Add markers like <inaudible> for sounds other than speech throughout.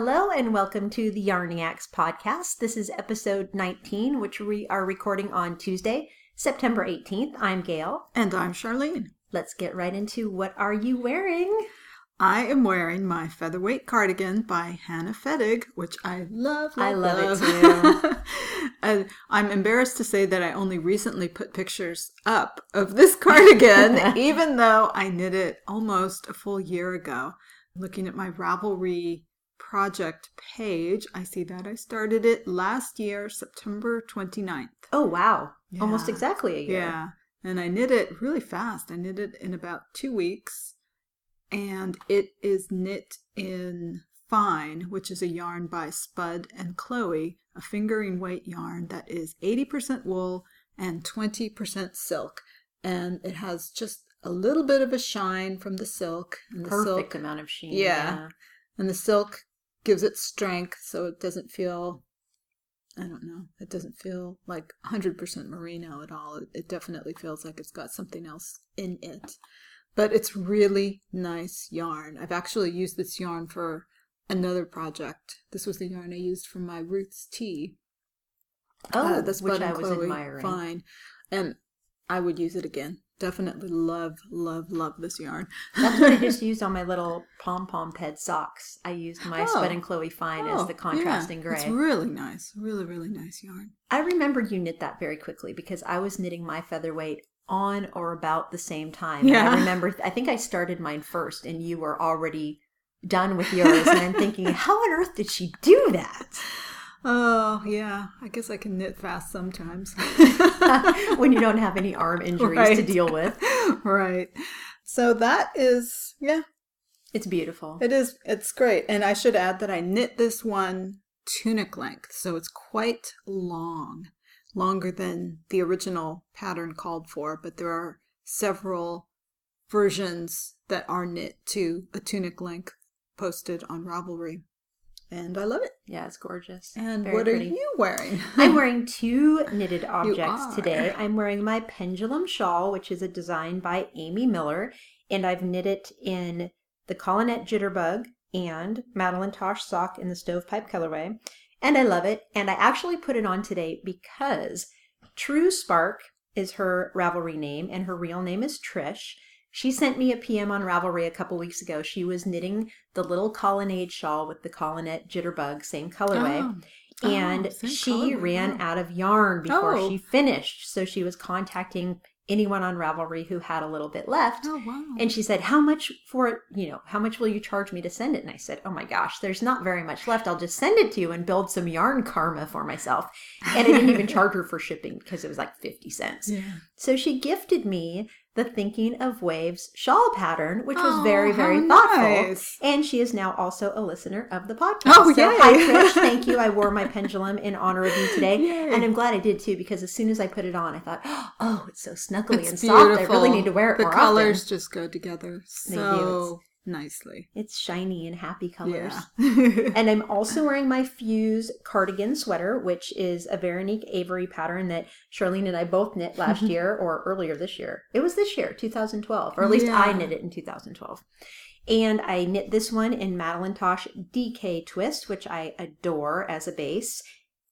Hello and welcome to the Yarniacs podcast. This is episode 19, which we are recording on Tuesday, September 18th. I'm Gail. And I'm Charlene. Let's get right into what are you wearing? I am wearing my featherweight cardigan by Hannah Fettig, which I love. love I love, love. it too. <laughs> and I'm embarrassed to say that I only recently put pictures up of this cardigan, <laughs> even though I knit it almost a full year ago. Looking at my Ravelry project page, I see that I started it last year, September 29th. Oh, wow. Yeah. Almost exactly a year. Yeah. And I knit it really fast. I knit it in about two weeks. And it is knit in Fine, which is a yarn by Spud and Chloe, a fingering weight yarn that is 80% wool and 20% silk. And it has just a little bit of a shine from the silk. And the Perfect silk, amount of sheen. Yeah. And the silk gives it strength so it doesn't feel I don't know. It doesn't feel like 100% merino at all. It, it definitely feels like it's got something else in it. But it's really nice yarn. I've actually used this yarn for another project. This was the yarn I used for my Roots tea. Oh, Uh, the which I was Chloe admiring. Fine. And I would use it again. Definitely love, love, love this yarn. That's what I <laughs> just used on my little pom pom ped socks. I used my Oh. Spud and Chloe Fine as Oh, the contrasting yeah. gray. It's really nice. Really, really nice yarn. I remember you knit that very quickly because I was knitting my featherweight on or about the same time. And I remember, I think I started mine first and you were already done with yours. and I'm thinking, <laughs> how on earth did she do that? Oh, yeah. I guess I can knit fast sometimes. <laughs> when you don't have any arm injuries to deal with. <laughs> right. So that is, yeah, It's beautiful. it is, it's great. And I should add that I knit this one tunic length. So it's quite long, longer than the original pattern called for, but there are several versions that are knit to a tunic length posted on Ravelry. And I love it. Yeah, it's gorgeous. And Very what pretty. are you wearing? <laughs> I'm <laughs> wearing two knitted objects today. <laughs> I'm wearing my pendulum shawl, which is a design by Amy Miller, and I've knit it in the Colinette Jitterbug and Madeline Tosh sock in the stovepipe colorway. And I love it. And I actually put it on today because True Spark is her Ravelry name, and her real name is Trish. She sent me a PM on Ravelry a couple weeks ago. She was knitting the little colonnade shawl with the Colinette Jitterbug, same colorway Oh. and Oh, she colorway, ran wow. out of yarn before Oh. she finished. So she was contacting anyone on Ravelry who had a little bit left. Oh, wow. And she said, How much for it? You know, how much will you charge me to send it? And I said, Oh my gosh, there's not very much left. I'll just send it to you and build some yarn karma for myself. And I didn't even <laughs> charge her for shipping because it was like 50 cents. yeah. So she gifted me the Thinking of Waves shawl pattern, which was Oh, very, very thoughtful. nice. And she is now also a listener of the podcast. Oh, so, yay. hi, Trish. <laughs> Thank you. I wore my pendulum in honor of you today. Yay. And I'm glad I did too, because as soon as I put it on, I thought, <gasps> oh, it's so snuggly It's and soft. I really need to wear it The more colors often. just go together so nicely. It's shiny and happy colors. Yeah. <laughs> And I'm also wearing my <laughs> Fuse cardigan sweater, which is a Véronik Avery pattern that Charlene and I both knit last <laughs> year or earlier this year. It was this year, 2012, or at least I knit it in 2012. And I knit this one in Madeline Tosh DK Twist, which I adore as a base.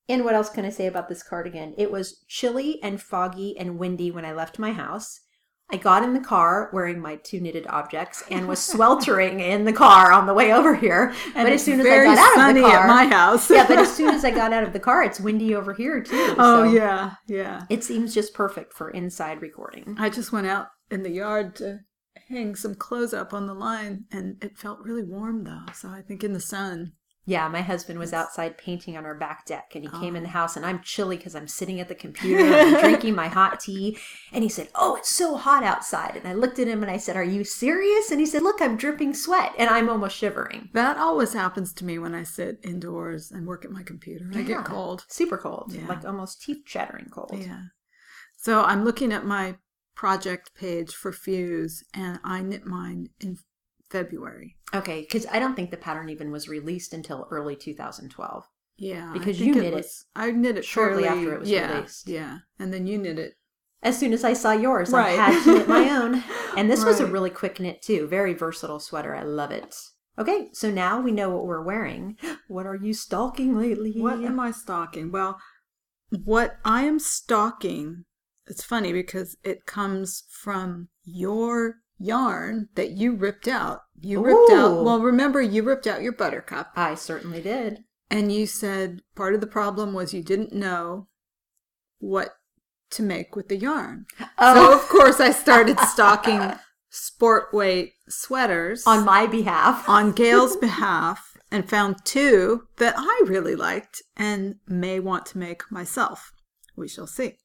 And what else can I say about this cardigan? It was chilly and foggy and windy when I left my house. I got in the car wearing my two knitted objects and was sweltering in the car on the way over here. but as soon as I got out of the car, at my house. yeah, but as <laughs> soon as I got out of the car, it's windy over here too. oh so yeah, yeah. it seems just perfect for inside recording. I just went out in the yard to hang some clothes up on the line, and it felt really warm though. So I think in the sun. Yeah, my husband was outside painting on our back deck, and he came Oh. in the oh. house, and I'm chilly because I'm sitting at the computer and drinking my hot <laughs> tea. And he said, "Oh, it's so hot outside." And I looked at him and I said, "Are you serious?" And he said, "Look, I'm dripping sweat, and I'm almost shivering." That always happens to me when I sit indoors and work at my computer. I get cold. super cold, Yeah. like almost teeth chattering cold. Yeah. So I'm looking at my project page for Fuse, and I knit mine in February. Okay, because I don't think the pattern even was released until early 2012. Yeah, Because you knit it was- I knit it shortly fairly- after it was yeah, released. Yeah, and then you knit it. As soon as I saw yours, I had to knit my own. <laughs> And this was a really quick knit too. Very versatile sweater. I love it. Okay, so now we know what we're wearing. <gasps> What are you stalking lately? What am I stalking? Well, what I am stalking, it's funny because it comes from your yarn that you ripped out. You ripped out, well, remember, you ripped out your buttercup I certainly did. and you said part of the problem was you didn't know what to make with the yarn. Oh. So, of course, I started stocking sport weight sweaters on my behalf. <laughs> on Gail's <laughs> behalf and found two that I really liked and may want to make myself. We shall see.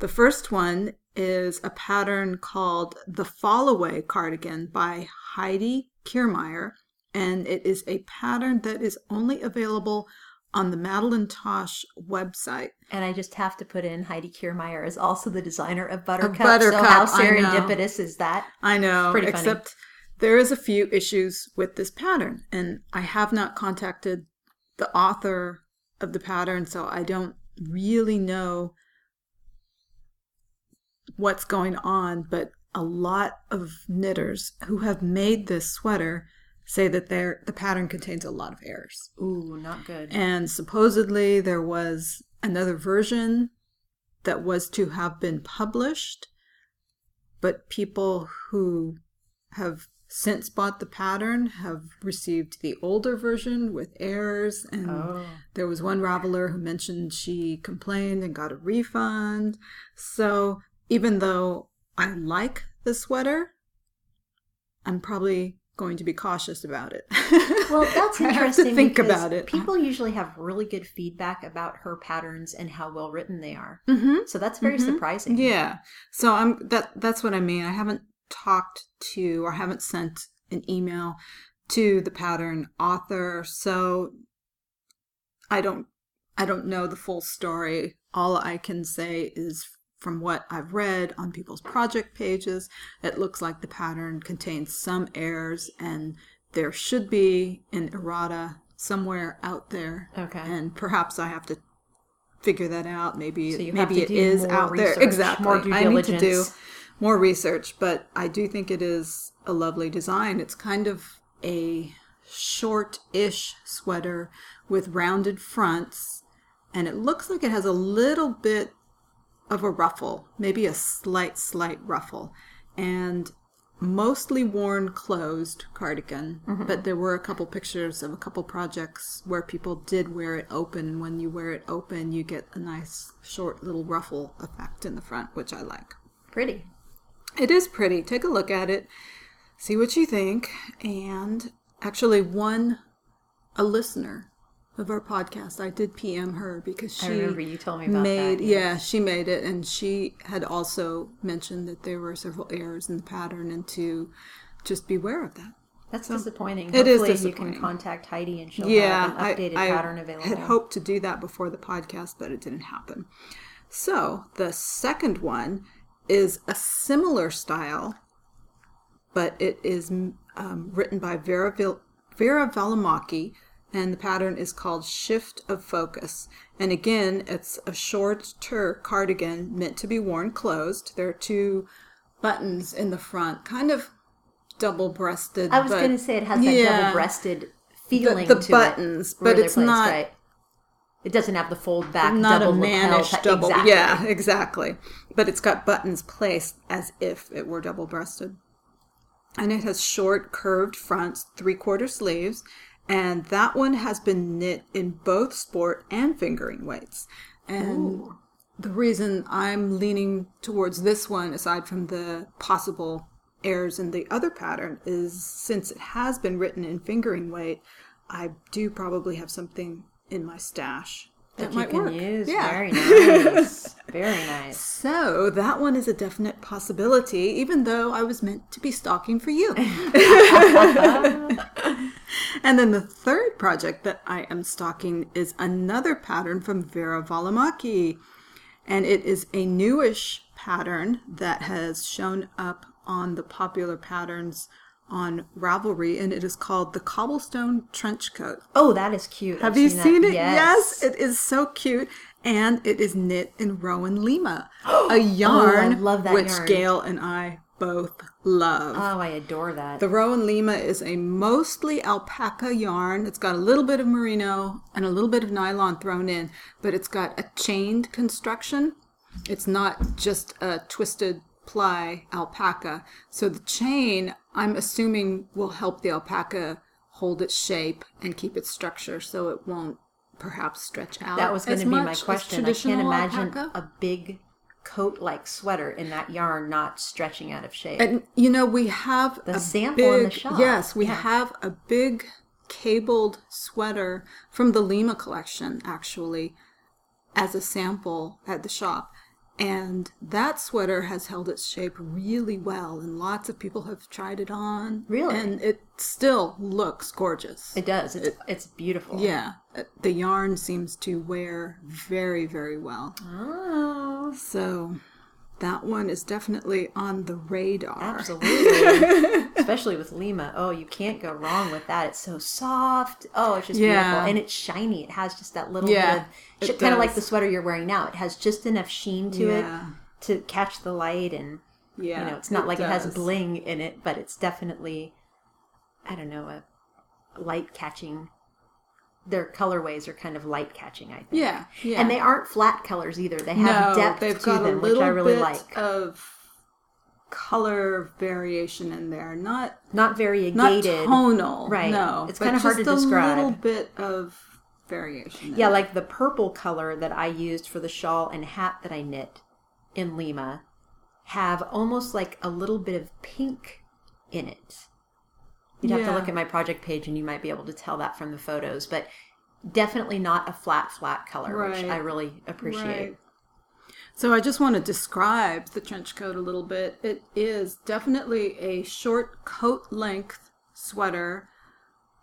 The first one is a pattern called the Fall Away cardigan by Heidi Kirrmaier, and it is a pattern that is only available on the Madeline Tosh website. And I just have to put in Heidi Kirrmaier is also the designer of Buttercup. Buttercup, so how serendipitous is that? I know, pretty funny. except there is a few issues with this pattern, and I have not contacted the author of the pattern, so I don't really know what's going on. But a lot of knitters who have made this sweater say that their the pattern contains a lot of errors. Ooh, not good. And supposedly there was another version that was to have been published, but people who have since bought the pattern have received the older version with errors. And Oh. there was one Raveler who mentioned she complained and got a refund. So even though I like the sweater, I'm probably going to be cautious about it. <laughs> Well, that's interesting. to think about it. People usually have really good feedback about her patterns and how well written they are. hmm So that's very Mhm. surprising. Yeah. So I'm that that's what I mean. I haven't talked to or haven't sent an email to the pattern author. So I don't I don't know the full story. All I can say is from what I've read on people's project pages, it looks like the pattern contains some errors and there should be an errata somewhere out there. Okay. And perhaps I have to figure that out. Maybe So have maybe it is out there. Exactly. I need to do more research, but I do think it is a lovely design. It's kind of a short-ish sweater with rounded fronts, and it looks like it has a little bit of a ruffle, maybe a slight, slight ruffle, and mostly worn closed cardigan. Mm-hmm. But there were a couple pictures of a couple projects where people did wear it open. When you wear it open, you get a nice short little ruffle effect in the front, which I like. Pretty. It is pretty. Take a look at it, see what you think. And actually, one a listener of our podcast, I did PM her because she I remember you told me about made that. yeah she made it, and she had also mentioned that there were several errors in the pattern, and to just beware of that. That's disappointing. It is Hopefully you disappointing. can contact Heidi and she'll yeah, have an updated I, pattern available. I had hoped to do that before the podcast, but it didn't happen. So the second one is a similar style, but it is um, written by Vera, Vil- Veera Välimäki, and the pattern is called Shift of Focus. And again, it's a shorter cardigan meant to be worn closed. There are two buttons in the front, kind of double-breasted. I was going to say it has that Yeah. double-breasted feeling the to buttons, it, but it's placed, not- right? It doesn't have the fold back, not double a mannish lapel double. Exactly. Yeah, exactly. But it's got buttons placed as if it were double breasted. And it has short, curved fronts, three quarter sleeves, and that one has been knit in both sport and fingering weights. And the reason I'm leaning towards this one, aside from the possible errors in the other pattern, is since it has been written in fingering weight, I do probably have something in my stash that, That you might can work. use. Yeah. Very <laughs> nice. Very nice. So that one is a definite possibility, even though I was meant to be stalking for you. <laughs> and then the third project that I am stalking is another pattern from Veera Välimäki. And it is a newish pattern that has shown up on the popular patterns on Ravelry, and it is called the Cobblestone Trench Coat. Oh, that is cute. Have I've you that. seen it? Yes. it is so cute. And it is knit in Rowan Lima, <gasps> oh, a yarn Oh, which yarn. Gail and I both love. Oh, I adore that. The Rowan Lima is a mostly alpaca yarn. It's got a little bit of merino and a little bit of nylon thrown in, but it's got a chained construction. It's not just a twisted ply alpaca. So the chain, I'm assuming, will help the alpaca hold its shape and keep its structure so it won't perhaps stretch out. that was going to be my question. I can't imagine alpaca. a big coat like sweater in that yarn not stretching out of shape. And you know, we have The a sample in the big, shop. Yes, we Yeah. have a big cabled sweater from the Lima collection actually as a sample at the shop. And that sweater has held its shape really well, and lots of people have tried it on. Really? And it still looks gorgeous. it does. It's, it's beautiful. yeah. The yarn seems to wear very, very well. Oh, So that one is definitely on the radar. absolutely. <laughs> Especially with Lima. Oh, you can't go wrong with that. It's so soft. Oh, it's just Yeah. beautiful. And it's shiny. It has just that little Yeah, bit of, kind of like the sweater you're wearing now. It has just enough sheen to Yeah. it to catch the light and Yeah. you know, it's not like it has bling in it, but it's definitely, I don't know, a light catching. Their colorways are kind of light catching, I think. Yeah, yeah. And they aren't flat colors either. They have no, depth they've to got them, a little which I really bit like. of color variation in there. Not not very not tonal. Right. No, It's kinda hard to describe. A little bit of variation. Yeah, like the purple color that I used for the shawl and hat that I knit in Lima have almost like a little bit of pink in it. You'd have to look at my project page and you might be able to tell that from the photos, but definitely not a flat, flat color, which I really appreciate. Right. So I just want to describe the trench coat a little bit. It is definitely a short coat length sweater,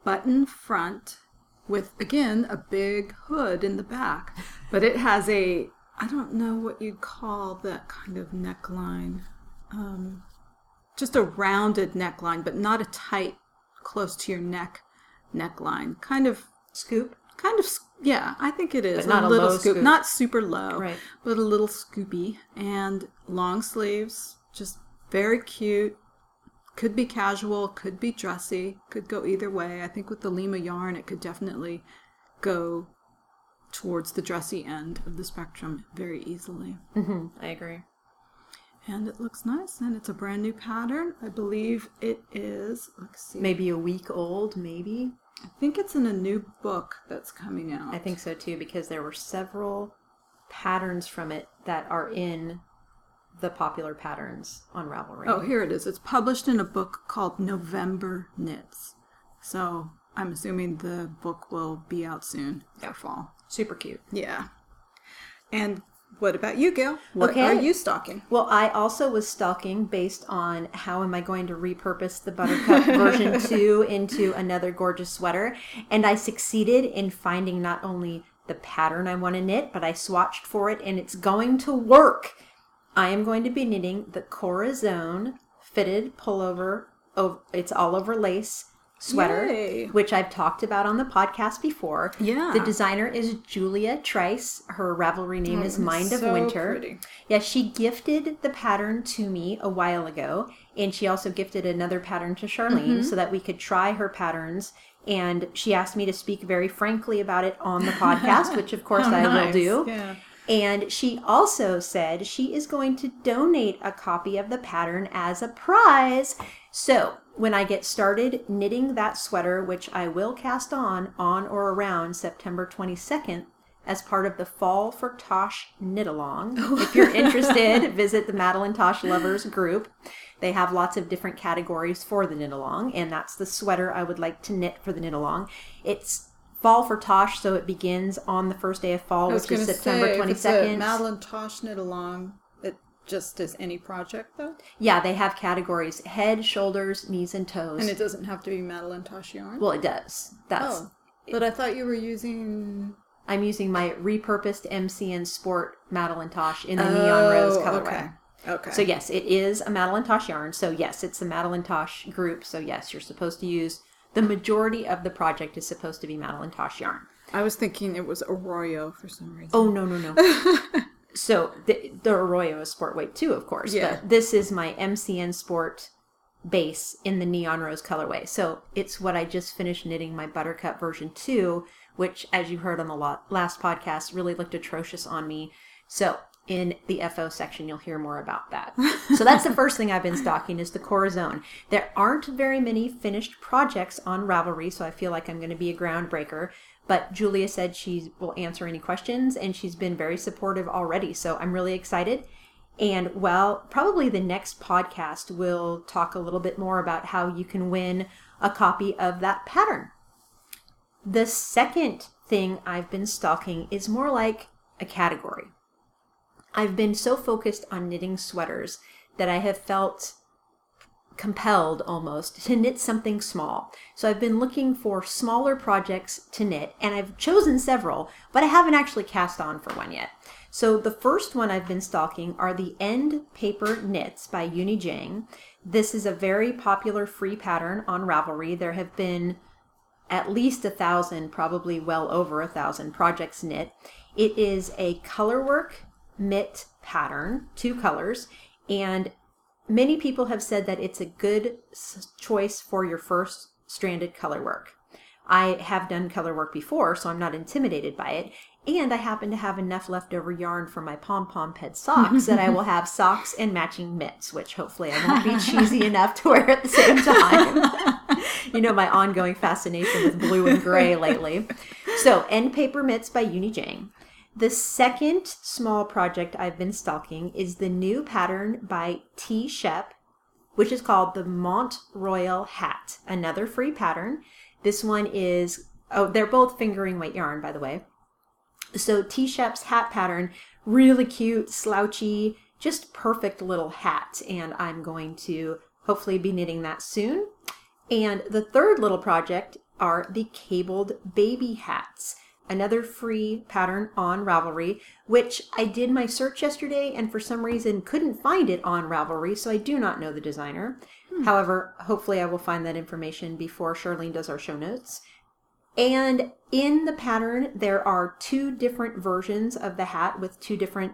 button front, with again a big hood in the back. But it has a I don't know what you'd call that kind of neckline. Um, just a rounded neckline, but not a tight, close to your neck neckline. Kind of Scoop? kind of yeah i think it is But not a little low scoop. scoop. not super low Right. but a little scoopy and long sleeves just very cute could be casual could be dressy could go either way i think with the lima yarn it could definitely go towards the dressy end of the spectrum very easily hmm I agree. And it looks nice and it's a brand new pattern i believe it is let's see Maybe a week old, maybe. i think it's in a new book that's coming out I think so too, because there were several patterns from it that are in the popular patterns on Ravelry. Oh, here it is. It's published in a book called November Knits. So I'm assuming the book will be out soon for fall. super cute. Yeah. And what about you, Gail? What Okay. are you stocking? Well, I also was stalking based on how am I going to repurpose the Buttercup <laughs> version 2 into another gorgeous sweater. And I succeeded in finding not only the pattern I want to knit, but I swatched for it and it's going to work. I am going to be knitting the Corazon fitted pullover. It's all over lace sweater, Yay. which I've talked about on the podcast before. Yeah. The designer is Julia Trice. Her Ravelry name is Mind of so Winter. pretty. Yeah, she gifted the pattern to me a while ago, and she also gifted another pattern to Charlene Mm-hmm. so that we could try her patterns. And she asked me to speak very frankly about it on the podcast, <laughs> which of course Oh, I will do. Yeah. And she also said she is going to donate a copy of the pattern as a prize. So when I get started knitting that sweater, which I will cast on on or around September 22nd as part of the Fall for Tosh knit along. <laughs> if you're interested, visit the Madeline Tosh Lovers group. They have lots of different categories for the knit along, and that's the sweater I would like to knit for the knit along. It's fall for Tosh, so it begins on the first day of fall, which is September say, if it's a. Madeline Tosh knit along, just as any project though, Yeah, they have categories: head, shoulders, knees, and toes. and it doesn't have to be Madeline Tosh yarn. well, it does. That's. oh, but I thought you were using I'm using my repurposed MCN Sport Madeline Tosh in the neon rose Oh, colorway. Okay. Okay. So yes, it is a Madeline Tosh yarn. So yes, it's the Madeline Tosh group. So yes, you're supposed to use the majority of the project is supposed to be Madeline Tosh yarn. I was thinking it was Arroyo for some reason. Oh no no no. <laughs> So the, the Arroyo is sport weight too, of course. Yeah. But this is my MCN Sport base in the neon rose colorway. So it's what I just finished knitting my Buttercup version 2, which, as you heard on the last podcast, really looked atrocious on me. So in the FO section, you'll hear more about that. <laughs> so that's the first thing I've been stocking is the Corazon. There aren't very many finished projects on Ravelry, so I feel like I'm going to be a groundbreaker. But Julia said she will answer any questions, and she's been very supportive already. So I'm really excited. And well, probably the next podcast will talk a little bit more about how you can win a copy of that pattern. The second thing I've been stalking is more like a category. I've been so focused on knitting sweaters that I have felt compelled almost to knit something small. So I've been looking for smaller projects to knit and I've chosen several, but I haven't actually cast on for one yet. So the first one I've been stalking are the End Paper Mitts by Eunny Jang. This is a very popular free pattern on Ravelry. There have been at least a thousand, probably well over a thousand projects knit. It is a colorwork mitt pattern, two colors, and many people have said that it's a good s- choice for your first stranded color work. I have done color work before, so I'm not intimidated by it. And I happen to have enough leftover yarn for my pom pom ped socks that I will have <laughs> socks and matching mitts, which hopefully I won't be cheesy <laughs> enough to wear at the same time. you know my ongoing fascination with blue and gray lately. So, End Paper Mitts by Eunny Jang. The second small project I've been stalking is the new pattern by T. Shep, which is called the Mont Royal Hat, another free pattern. This one is, oh, they're both fingering weight yarn, by the way. So T. Shep's hat pattern, really cute, slouchy, just perfect little hat. And I'm going to hopefully be knitting that soon. And the third little project are the cabled baby hats, another free pattern on Ravelry, which I did my search yesterday and for some reason couldn't find it on Ravelry, so I do not know the designer. Hmm. However, hopefully I will find that information before Charlene does our show notes. And in the pattern, there are two different versions of the hat with two different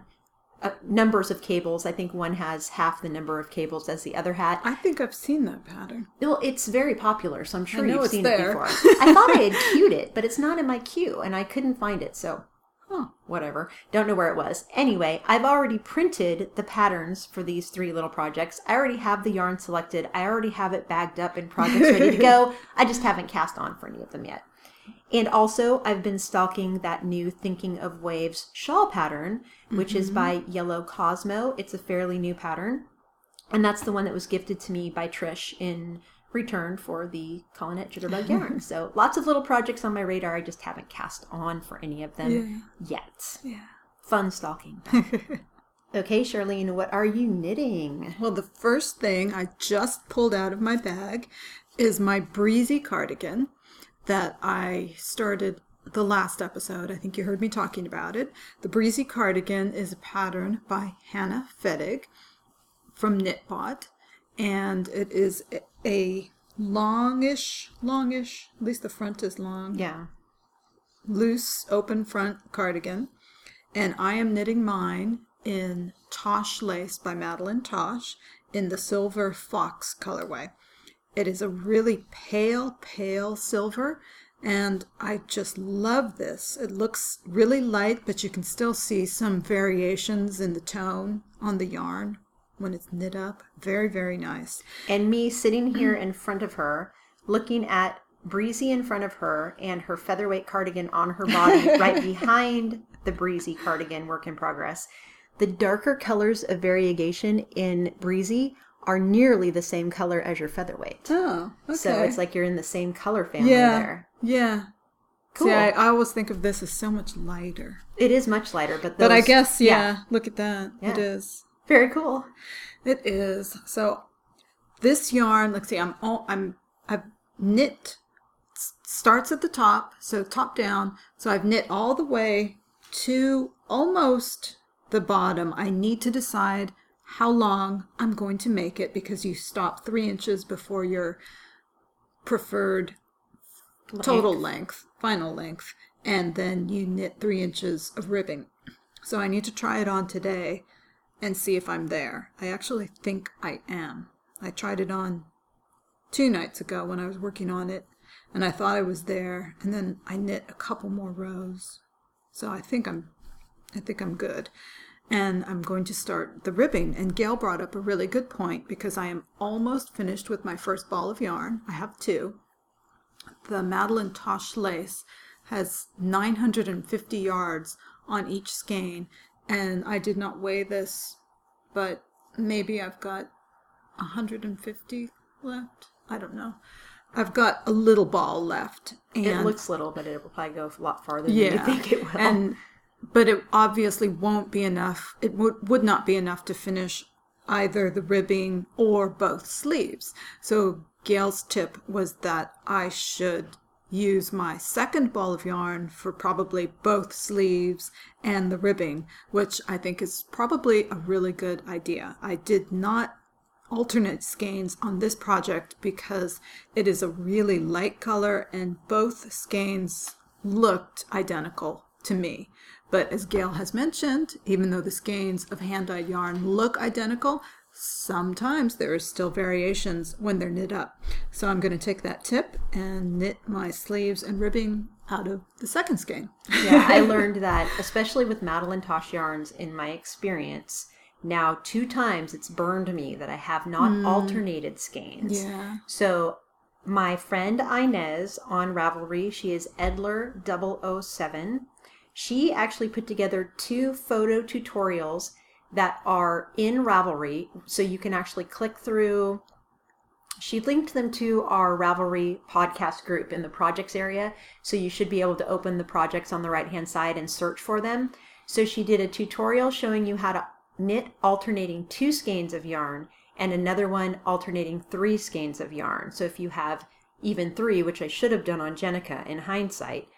uh, numbers of cables. I think one has half the number of cables as the other hat. I think I've seen that pattern. Well, it's very popular, so I'm sure you've seen there. it before. <laughs> I thought I had queued it, but it's not in my queue, and I couldn't find it, so Huh. whatever. Don't know where it was. Anyway, I've already printed the patterns for these three little projects. I already have the yarn selected. I already have it bagged up in projects ready to <laughs> go. I just haven't cast on for any of them yet. And also, I've been stalking that new Thinking of Waves shawl pattern, which is mm-hmm. by Yellow Cosmo. It's a fairly new pattern. And that's the one that was gifted to me by Trish in return for the Colinette Jitterbug <laughs> yarn. So lots of little projects on my radar. I just haven't cast on for any of them yet. Yeah. Fun stalking. <laughs> okay, Charlene, what are you knitting? Well, the first thing I just pulled out of my bag is my breezy cardigan that I started the last episode. I think you heard me talking about it. The breezy cardigan is a pattern by Hannah Fettig from Knitbot, and it is a- a longish, longish, at least the front is long, Yeah. loose open front cardigan and I am knitting mine in Tosh Lace by Madeline Tosh in the silver fox colorway. It is a really pale, pale silver and I just love this. It looks really light, but you can still see some variations in the tone on the yarn when it's knit up. Very, very nice. And me sitting here in front of her, looking at Breezy in front of her and her featherweight cardigan on her body, <laughs> right behind the Breezy cardigan work in progress. The darker colors of variegation in Breezy are nearly the same color as your featherweight. Oh, okay. So it's like you're in the same color family yeah, there. yeah. Cool. See, I, I always think of this as so much lighter. It is much lighter, but But I guess, yeah, look at that. Yeah. It is. very cool. It is. So this yarn, let's see, I'm all, I'm I've knit starts at the top, so top down. So I've knit all the way to almost the bottom. I need to decide how long I'm going to make it because you stop three inches before your preferred total length, final length, and then you knit three inches of ribbing. So I need to try it on today and see if I'm there. I actually think I am. I tried it on two nights ago when I was working on it and I thought I was there and then I knit a couple more rows. So I think I'm I think I'm good. And I'm going to start the ribbing. And Gail brought up a really good point because I am almost finished with my first ball of yarn. I have two. The Madeline Tosh lace has 950 yards on each skein. And I did not weigh this, but maybe I've got 150 left. I don't know. I've got a little ball left. And It looks little, but it will probably go a lot farther than you think it will. and but it obviously won't be enough. It would would not be enough to finish either the ribbing or both sleeves. So Gail's tip was that I should use my second ball of yarn for probably both sleeves and the ribbing, which I think is probably a really good idea. I did not alternate skeins on this project because it is a really light color and both skeins looked identical to me. But as Gail has mentioned, even though the skeins of hand-dyed yarn look identical, sometimes there are still variations when they're knit up. So I'm going to take that tip and knit my sleeves and ribbing out of the second skein. yeah, I <laughs> learned that, especially with Madeline Tosh yarns, in my experience. Now, two times it's burned me that I have not hmm. alternated skeins. Yeah. So, my friend Inez on Ravelry, she is Edler007. She actually put together two photo tutorials that are in Ravelry, so you can actually click through. She linked them to our Ravelry podcast group in the projects area, so you should be able to open the projects on the right hand side and search for them. So she did a tutorial showing you how to knit alternating two skeins of yarn and another one alternating three skeins of yarn. So if you have even three, which I should have done on Jenica in hindsight,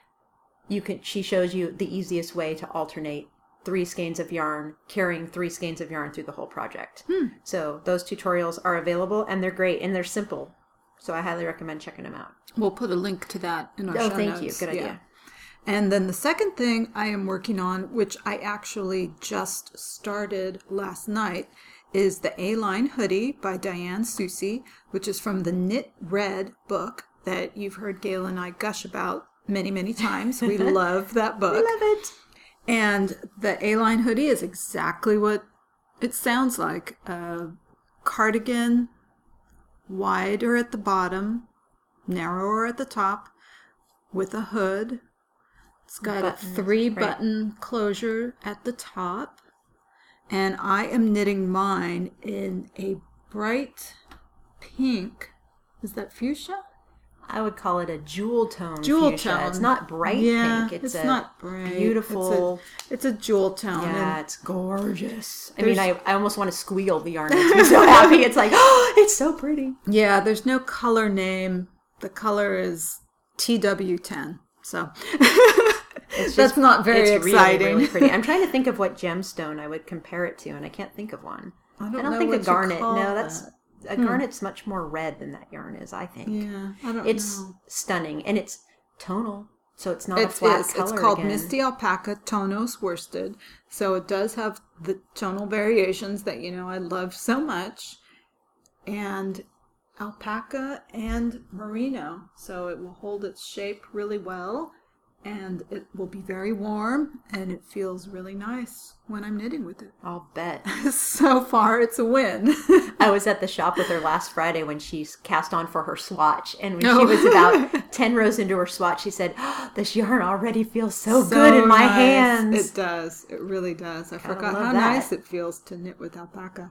you can she shows you the easiest way to alternate three skeins of yarn, carrying three skeins of yarn through the whole project. Hmm. So those tutorials are available and they're great and they're simple. So I highly recommend checking them out. We'll put a link to that in our show. Oh, show thank you. notes. Good idea. Yeah. And then the second thing I am working on, which I actually just started last night, is the A Line Hoodie by Diane Susi, which is from the Knit Red book that you've heard Gail and I gush about many, many times. We <laughs> love that book. Love it. And the A line hoodie is exactly what it sounds like a cardigan, wider at the bottom, narrower at the top, with a hood. It's got a three right. button closure at the top. And I am knitting mine in a bright pink. Is that fuchsia? I would call it a jewel tone. Jewel fuchsia. tone. It's not bright yeah, pink. It's, It's, a not bright. beautiful. It's a, it's a jewel tone. and- Yeah, it's gorgeous. I mean, I, I almost want to squeal. The yarn makes me so happy. It's like, oh, <gasps> it's so pretty. Yeah, there's no color name. The color is TW10. So It's <laughs> that's not very it's exciting. Really, really pretty. I'm trying to <laughs> think of what gemstone I would compare it to, and I can't think of one. I don't, I don't, think a garnet. No, that's that. A hmm. garnet's much more red than that yarn is. I think yeah. I don't it's know. stunning and it's tonal, so it's not a flat is. color. It's called again. Misti Alpaca Tonos Worsted. So it does have the tonal variations that you know I love so much, and alpaca and merino. So it will hold its shape really well, and it will be very warm, and it feels really nice when I'm knitting with it. I'll bet. <laughs> so far, it's a win. I was at the shop with her last Friday when she cast on for her swatch, and when Oh. she was about <laughs> ten rows into her swatch, she said, oh, "This yarn already feels so, good in my nice. hands." It does. It really does. I forgot how that. nice it feels to knit with alpaca.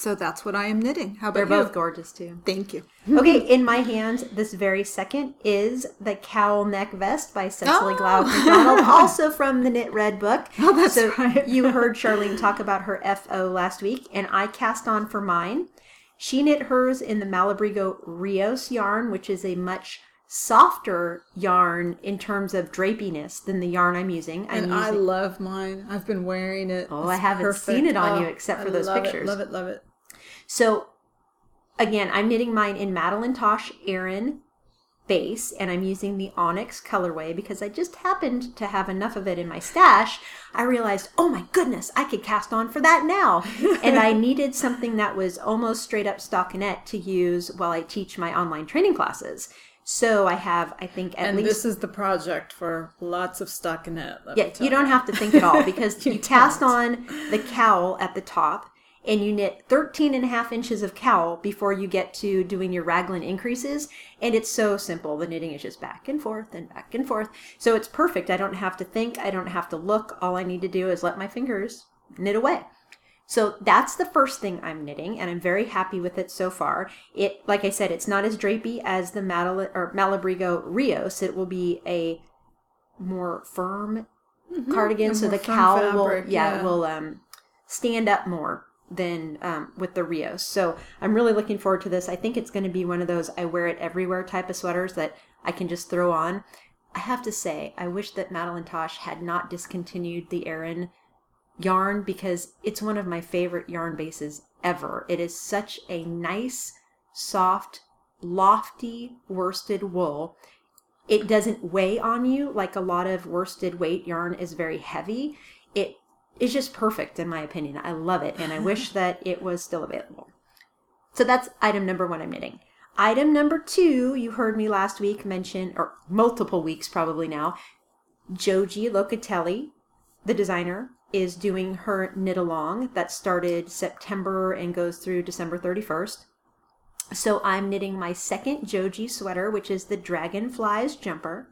So that's what I am knitting. How about They're you? both gorgeous too. Thank you. <laughs> Okay, in my hands this very second is the cowl neck vest by Cecily Oh. Glowik <laughs> MacDonald, also from the Knit Red book. <laughs> Oh, that's so right. you heard Charlene talk about her FO last week, and I cast on for mine. She knit hers in the Malabrigo Rios yarn, which is a much softer yarn in terms of drapiness than the yarn I'm using. I'm And I love mine. I've been wearing it. Oh, It's I haven't perfect. seen it on you Oh, except for I those love pictures. It, love it. Love it. So, again, I'm knitting mine in Madeline Tosh Erin base and I'm using the Onyx colorway because I just happened to have enough of it in my stash, I realized, oh my goodness, I could cast on for that now. <laughs> and I needed something that was almost straight up stockinette to use while I teach my online training classes. So I have, I think, at and least this is the project for lots of stockinette. yeah, tell you don't have to think at all because <laughs> you, You cast on the cowl at the top and you knit 13 and a half inches of cowl before you get to doing your raglan increases. And it's so simple. The knitting is just back and forth and back and forth. So it's perfect. I don't have to think. I don't have to look. All I need to do is let my fingers knit away. So that's the first thing I'm knitting, and I'm very happy with it so far. It, like I said, it's not as drapey as the Madal- or Malabrigo Rios. It will be a more firm cardigan, A so the cowl will, yeah, yeah. will um, stand up more than um, with the Rios. So I'm really looking forward to this. I think it's going to be one of those I wear it everywhere type of sweaters that I can just throw on. I have to say, I wish that Madeline Tosh had not discontinued the Erin yarn because it's one of my favorite yarn bases ever. It is such a nice, soft, lofty worsted wool. It doesn't weigh on you like a lot of worsted weight yarn is very heavy. It is just perfect in my opinion. I love it and I wish <laughs> that it was still available. So that's item number one I'm knitting. Item number two, you heard me last week mention, or multiple weeks probably now, Joji Locatelli, the designer, is doing her knit along that started September and goes through December 31st. So I'm knitting my second Joji sweater, which is the Dragonflies jumper.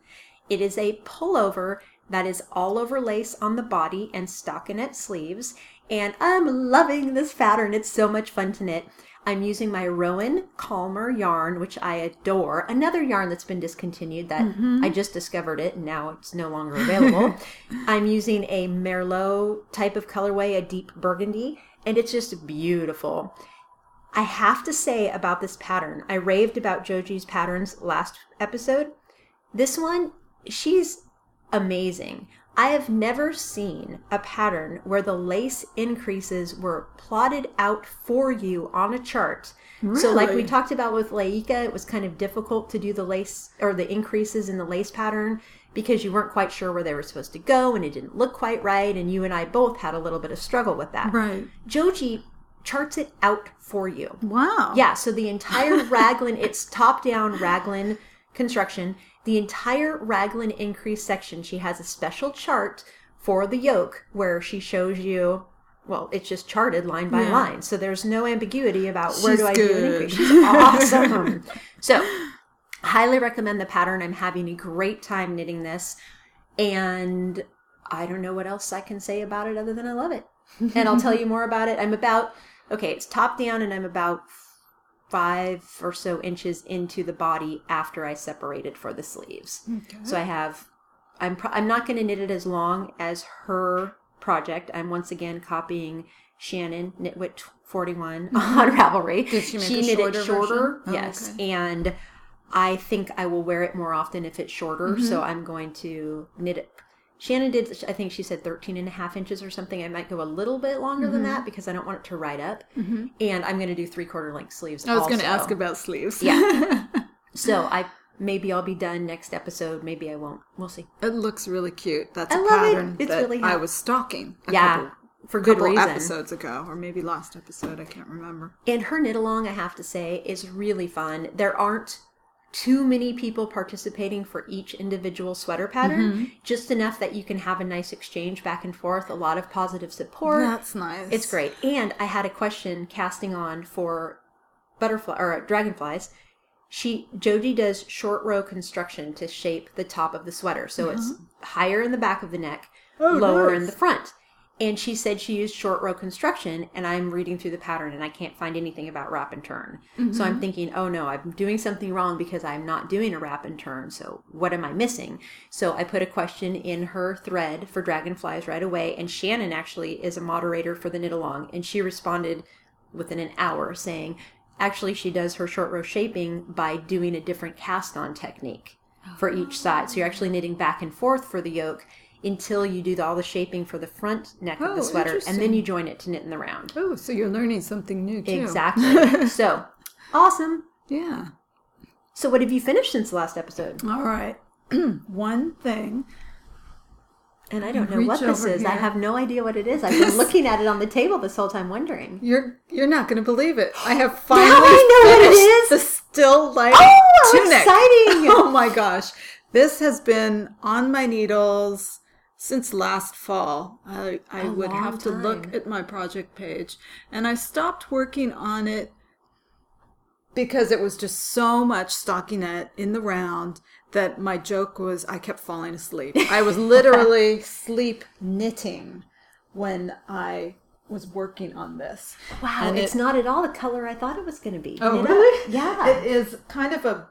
It is a pullover that is all over lace on the body and stockinette sleeves. And I'm loving this pattern. It's so much fun to knit. I'm using my Rowan Calmer yarn, which I adore. Another yarn that's been discontinued that mm-hmm. I just discovered it and now it's no longer available. <laughs> I'm using a Merlot type of colorway, a deep burgundy, and it's just beautiful. I have to say about this pattern, I raved about Joji's patterns last episode. This one, she's amazing. I have never seen a pattern where the lace increases were plotted out for you on a chart. So, like we talked about with Laika, it was kind of difficult to do the lace or the increases in the lace pattern because you weren't quite sure where they were supposed to go and it didn't look quite right. And you and I both had a little bit of struggle with that. Right. Joji charts it out for you. Wow. Yeah, so the entire <laughs> raglan, it's top down raglan construction. The entire raglan increase section, she has a special chart for the yoke where she shows you, well, it's just charted line by Yeah. line. So there's no ambiguity about where She's do I do an good. increase. <laughs> She's awesome. so, highly recommend the pattern. I'm having a great time knitting this. And I don't know what else I can say about it other than I love it. And I'll tell you <laughs> more about it. I'm about, okay, it's top down and I'm about five or so inches into the body after I separated for the sleeves. So I have, I'm, pro- I'm not going to knit it as long as her project. I'm once again copying Shannon Knitwit 41 <laughs> on Ravelry. Did she make a knit shorter it shorter. Oh, yes, okay. and I think I will wear it more often if it's shorter. Mm-hmm. So I'm going to knit it. Shannon did, I think she said 13 and a half inches or something. I might go a little bit longer Mm-hmm. than that because I don't want it to ride up. And I'm going to do three quarter length sleeves. I was going to ask about sleeves. Yeah. <laughs> So I maybe I'll be done next episode. Maybe I won't. We'll see. it looks really cute. That's I a it. pattern It's that really I was stalking. A Yeah, couple, for good couple reason. episodes ago, or maybe last episode. I can't remember. And her knit along, I have to say, is really fun. There aren't too many people participating for each individual sweater mm-hmm. pattern, just enough that you can have a nice exchange back and forth, a lot of positive support. That's nice. It's great. And I had a question casting on for butterfly or dragonflies. She Joji does short row construction to shape the top of the sweater, so it's mm-hmm. higher in the back of the neck, Oh, lower in the front. And she said she used short row construction, and I'm reading through the pattern and I can't find anything about wrap and turn. So I'm mm-hmm. thinking, oh no, I'm doing something wrong because I'm not doing a wrap and turn. So what am I missing? So I put a question in her thread for dragonflies right away, and Shannon actually is a moderator for the knit along, and she responded within an hour saying, actually she does her short row shaping by doing a different cast on technique for each side. So you're actually oh. knitting back and forth for the yoke until you do the, all the shaping for the front neck of Oh, the sweater, and then you join it to knit in the round. Oh, so you're learning something new too. Exactly. <laughs> so awesome. Yeah. So, what have you finished since the last episode? All right. <clears throat> One thing. And I don't know Reach what this is. I have no idea what it is. I've <laughs> been looking at it on the table this whole time, wondering. You're you're not going to believe it. I have <gasps> finally I know what it is. the still life Oh, tunic. <laughs> exciting! Oh my gosh. This has been on my needles since last fall. I I A would have to look at my project page and I stopped working on it because it was just so much stockinette in the round that my joke was I kept falling asleep. I was <laughs> literally sleep knitting when I was working on this. Wow, And it's it- not at all the color I thought it was going to be. Oh, know? really? Yeah. It is kind of a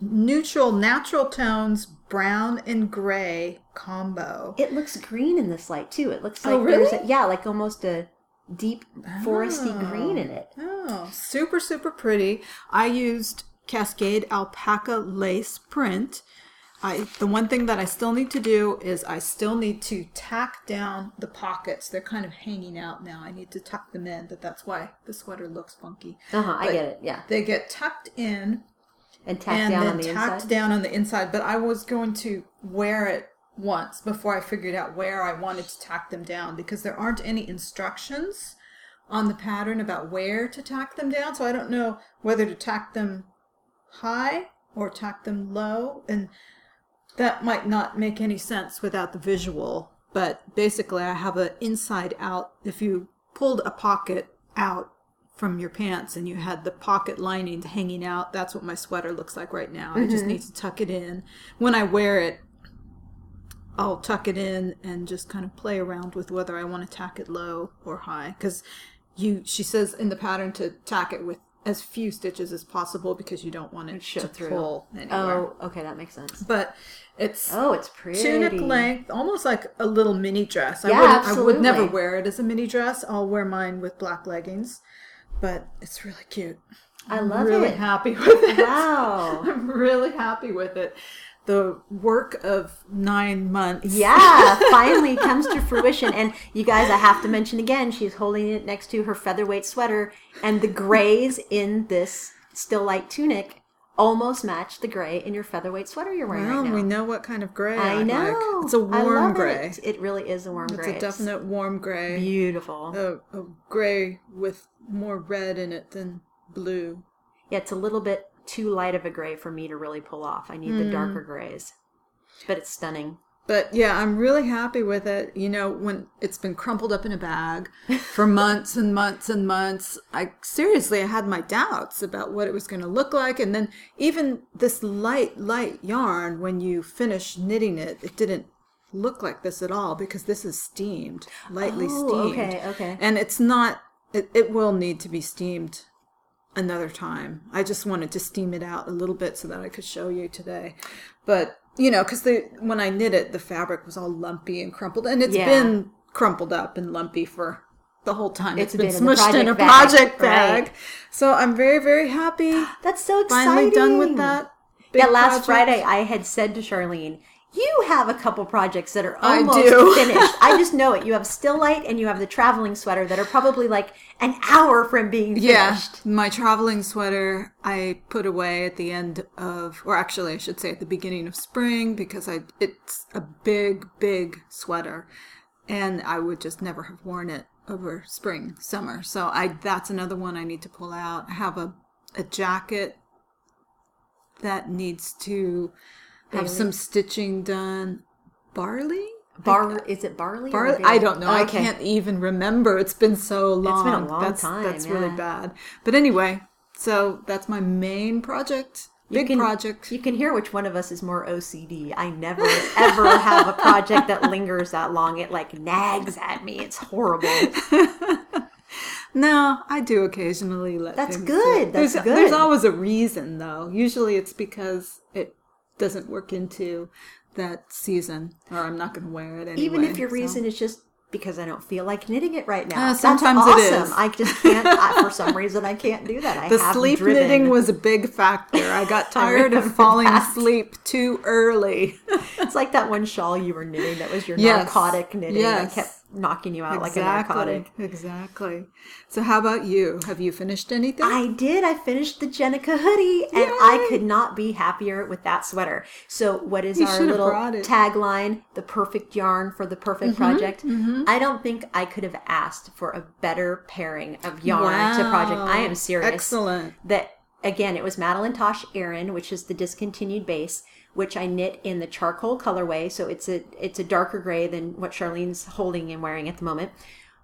neutral, natural tones, brown and gray combo. It looks green in this light too. It looks Oh, like there's a, yeah, like almost a deep foresty Oh. green in it. Oh, super, super pretty. I used Cascade alpaca lace print. I the one thing that I still need to do is I still need to tack down the pockets. They're kind of hanging out now. I need to tuck them in, but that's why the sweater looks funky. Uh huh. I get it. Yeah, They get tucked in and tacked and down then on the tacked inside. down on the inside. But I was going to wear it once before I figured out where I wanted to tack them down because there aren't any instructions on the pattern about where to tack them down. So I don't know whether to tack them high or tack them low. And that might not make any sense without the visual. But basically, I have an inside out. If you pulled a pocket out from your pants and you had the pocket linings hanging out, that's what my sweater looks like right now. I just mm-hmm. need to tuck it in. When I wear it, I'll tuck it in and just kind of play around with whether I want to tack it low or high. Because you, she says in the pattern to tack it with as few stitches as possible because you don't want it to through. pull anywhere. Oh, okay, that makes sense. But it's Oh, it's pretty. tunic length, almost like a little mini dress. I Yeah, wouldn't, I would never wear it as a mini dress. I'll wear mine with black leggings, but it's really cute. I I'm love really it. happy <laughs> with it. Wow. <laughs> I'm really happy with it. The work of nine months. Yeah, <laughs> finally comes to fruition. And you guys, I have to mention again, she's holding it next to her featherweight sweater, and the grays in this still light tunic almost match the gray in your featherweight sweater you're wearing Well, right now. we know what kind of gray I, I know. like. It's a I warm love gray. It. it really is a warm It's gray. It's a definite warm gray. beautiful. A, a gray with more red in it than blue. Yeah, it's a little bit too light of a gray for me to really pull off. I need the Hmm. darker grays. But it's stunning. But yeah, I'm really happy with it. You know, when it's been crumpled up in a bag for <laughs> months and months and months, I seriously I had my doubts about what it was going to look like. And then even this light, light yarn, when you finish knitting it, it didn't look like this at all because this is steamed, lightly Oh, steamed. okay, okay. And it's not, it, it will need to be steamed another time. I just wanted to steam it out a little bit so that I could show you today. But, you know, because when I knit it, the fabric was all lumpy and crumpled. And it's Yeah. been crumpled up and lumpy for the whole time. It's it's been, been smushed in a project bag, right. So I'm very, very happy. <gasps> That's so exciting. Finally done with that. yeah, last project. Friday I had said to Charlene, "You have a couple projects that are I almost do. <laughs> finished. I just know it. You have Still Light and you have the traveling sweater that are probably like an hour from being finished." Yeah, my traveling sweater I put away at the end of, or actually I should say at the beginning of spring because I it's a big, big sweater, and I would just never have worn it over spring, summer. So I that's another one I need to pull out. I have a a jacket that needs to have Bailey? some stitching done. Barley. Bar is it barley? Barley? I don't know. I Okay. can't even remember. It's been so long. It's been a long that's, time, That's really bad. But anyway, so that's my main project. Big can- project. You can hear which one of us is more OCD. I never ever have a project that <laughs> lingers that long. It like nags at me. It's horrible. <laughs> No, I do occasionally let. That's good. That's there's, good. There's always a reason, though. Usually, it's because it doesn't work into that season, or I'm not going to wear it anyway. Even if your so. reason is just because I don't feel like knitting it right now. Uh, sometimes it That's awesome. is. I just can't. I, for some reason, I can't do that. I The sleep driven. knitting was a big factor. I got <laughs> tired of falling that. asleep too early. <laughs> It's like that one shawl you were knitting that was your Yes. narcotic knitting Yes. that kept knocking you out like a narcotic. Exactly. So, how about you? Have you finished anything? I did. I finished the Jenica hoodie, and I could not be happier with that sweater. So, what is You our little tagline? The perfect yarn for the perfect mm-hmm, project. Mm-hmm. I don't think I could have asked for a better pairing of yarn to project. I am serious. Excellent. That again, it was Madeline Tosh Erin, which is the discontinued base, which I knit in the charcoal colorway. So it's a it's a darker gray than what Charlene's holding and wearing at the moment.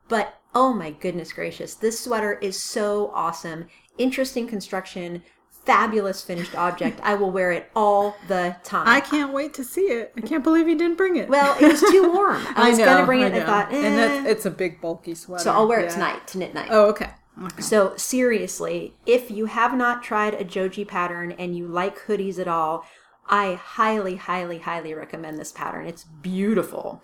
But oh my goodness gracious, this sweater is so awesome. Interesting construction, fabulous finished object. I will wear it all the time. I can't wait to see it. I can't believe you didn't bring it. well, it was too <laughs> warm. I was gonna bring it. and I know. thought, and that's, eh. it's a big bulky sweater. so I'll wear it tonight to knit night. Oh, okay. Okay. So seriously, if you have not tried a Joji pattern and you like hoodies at all, I highly, highly, highly recommend this pattern. It's beautiful.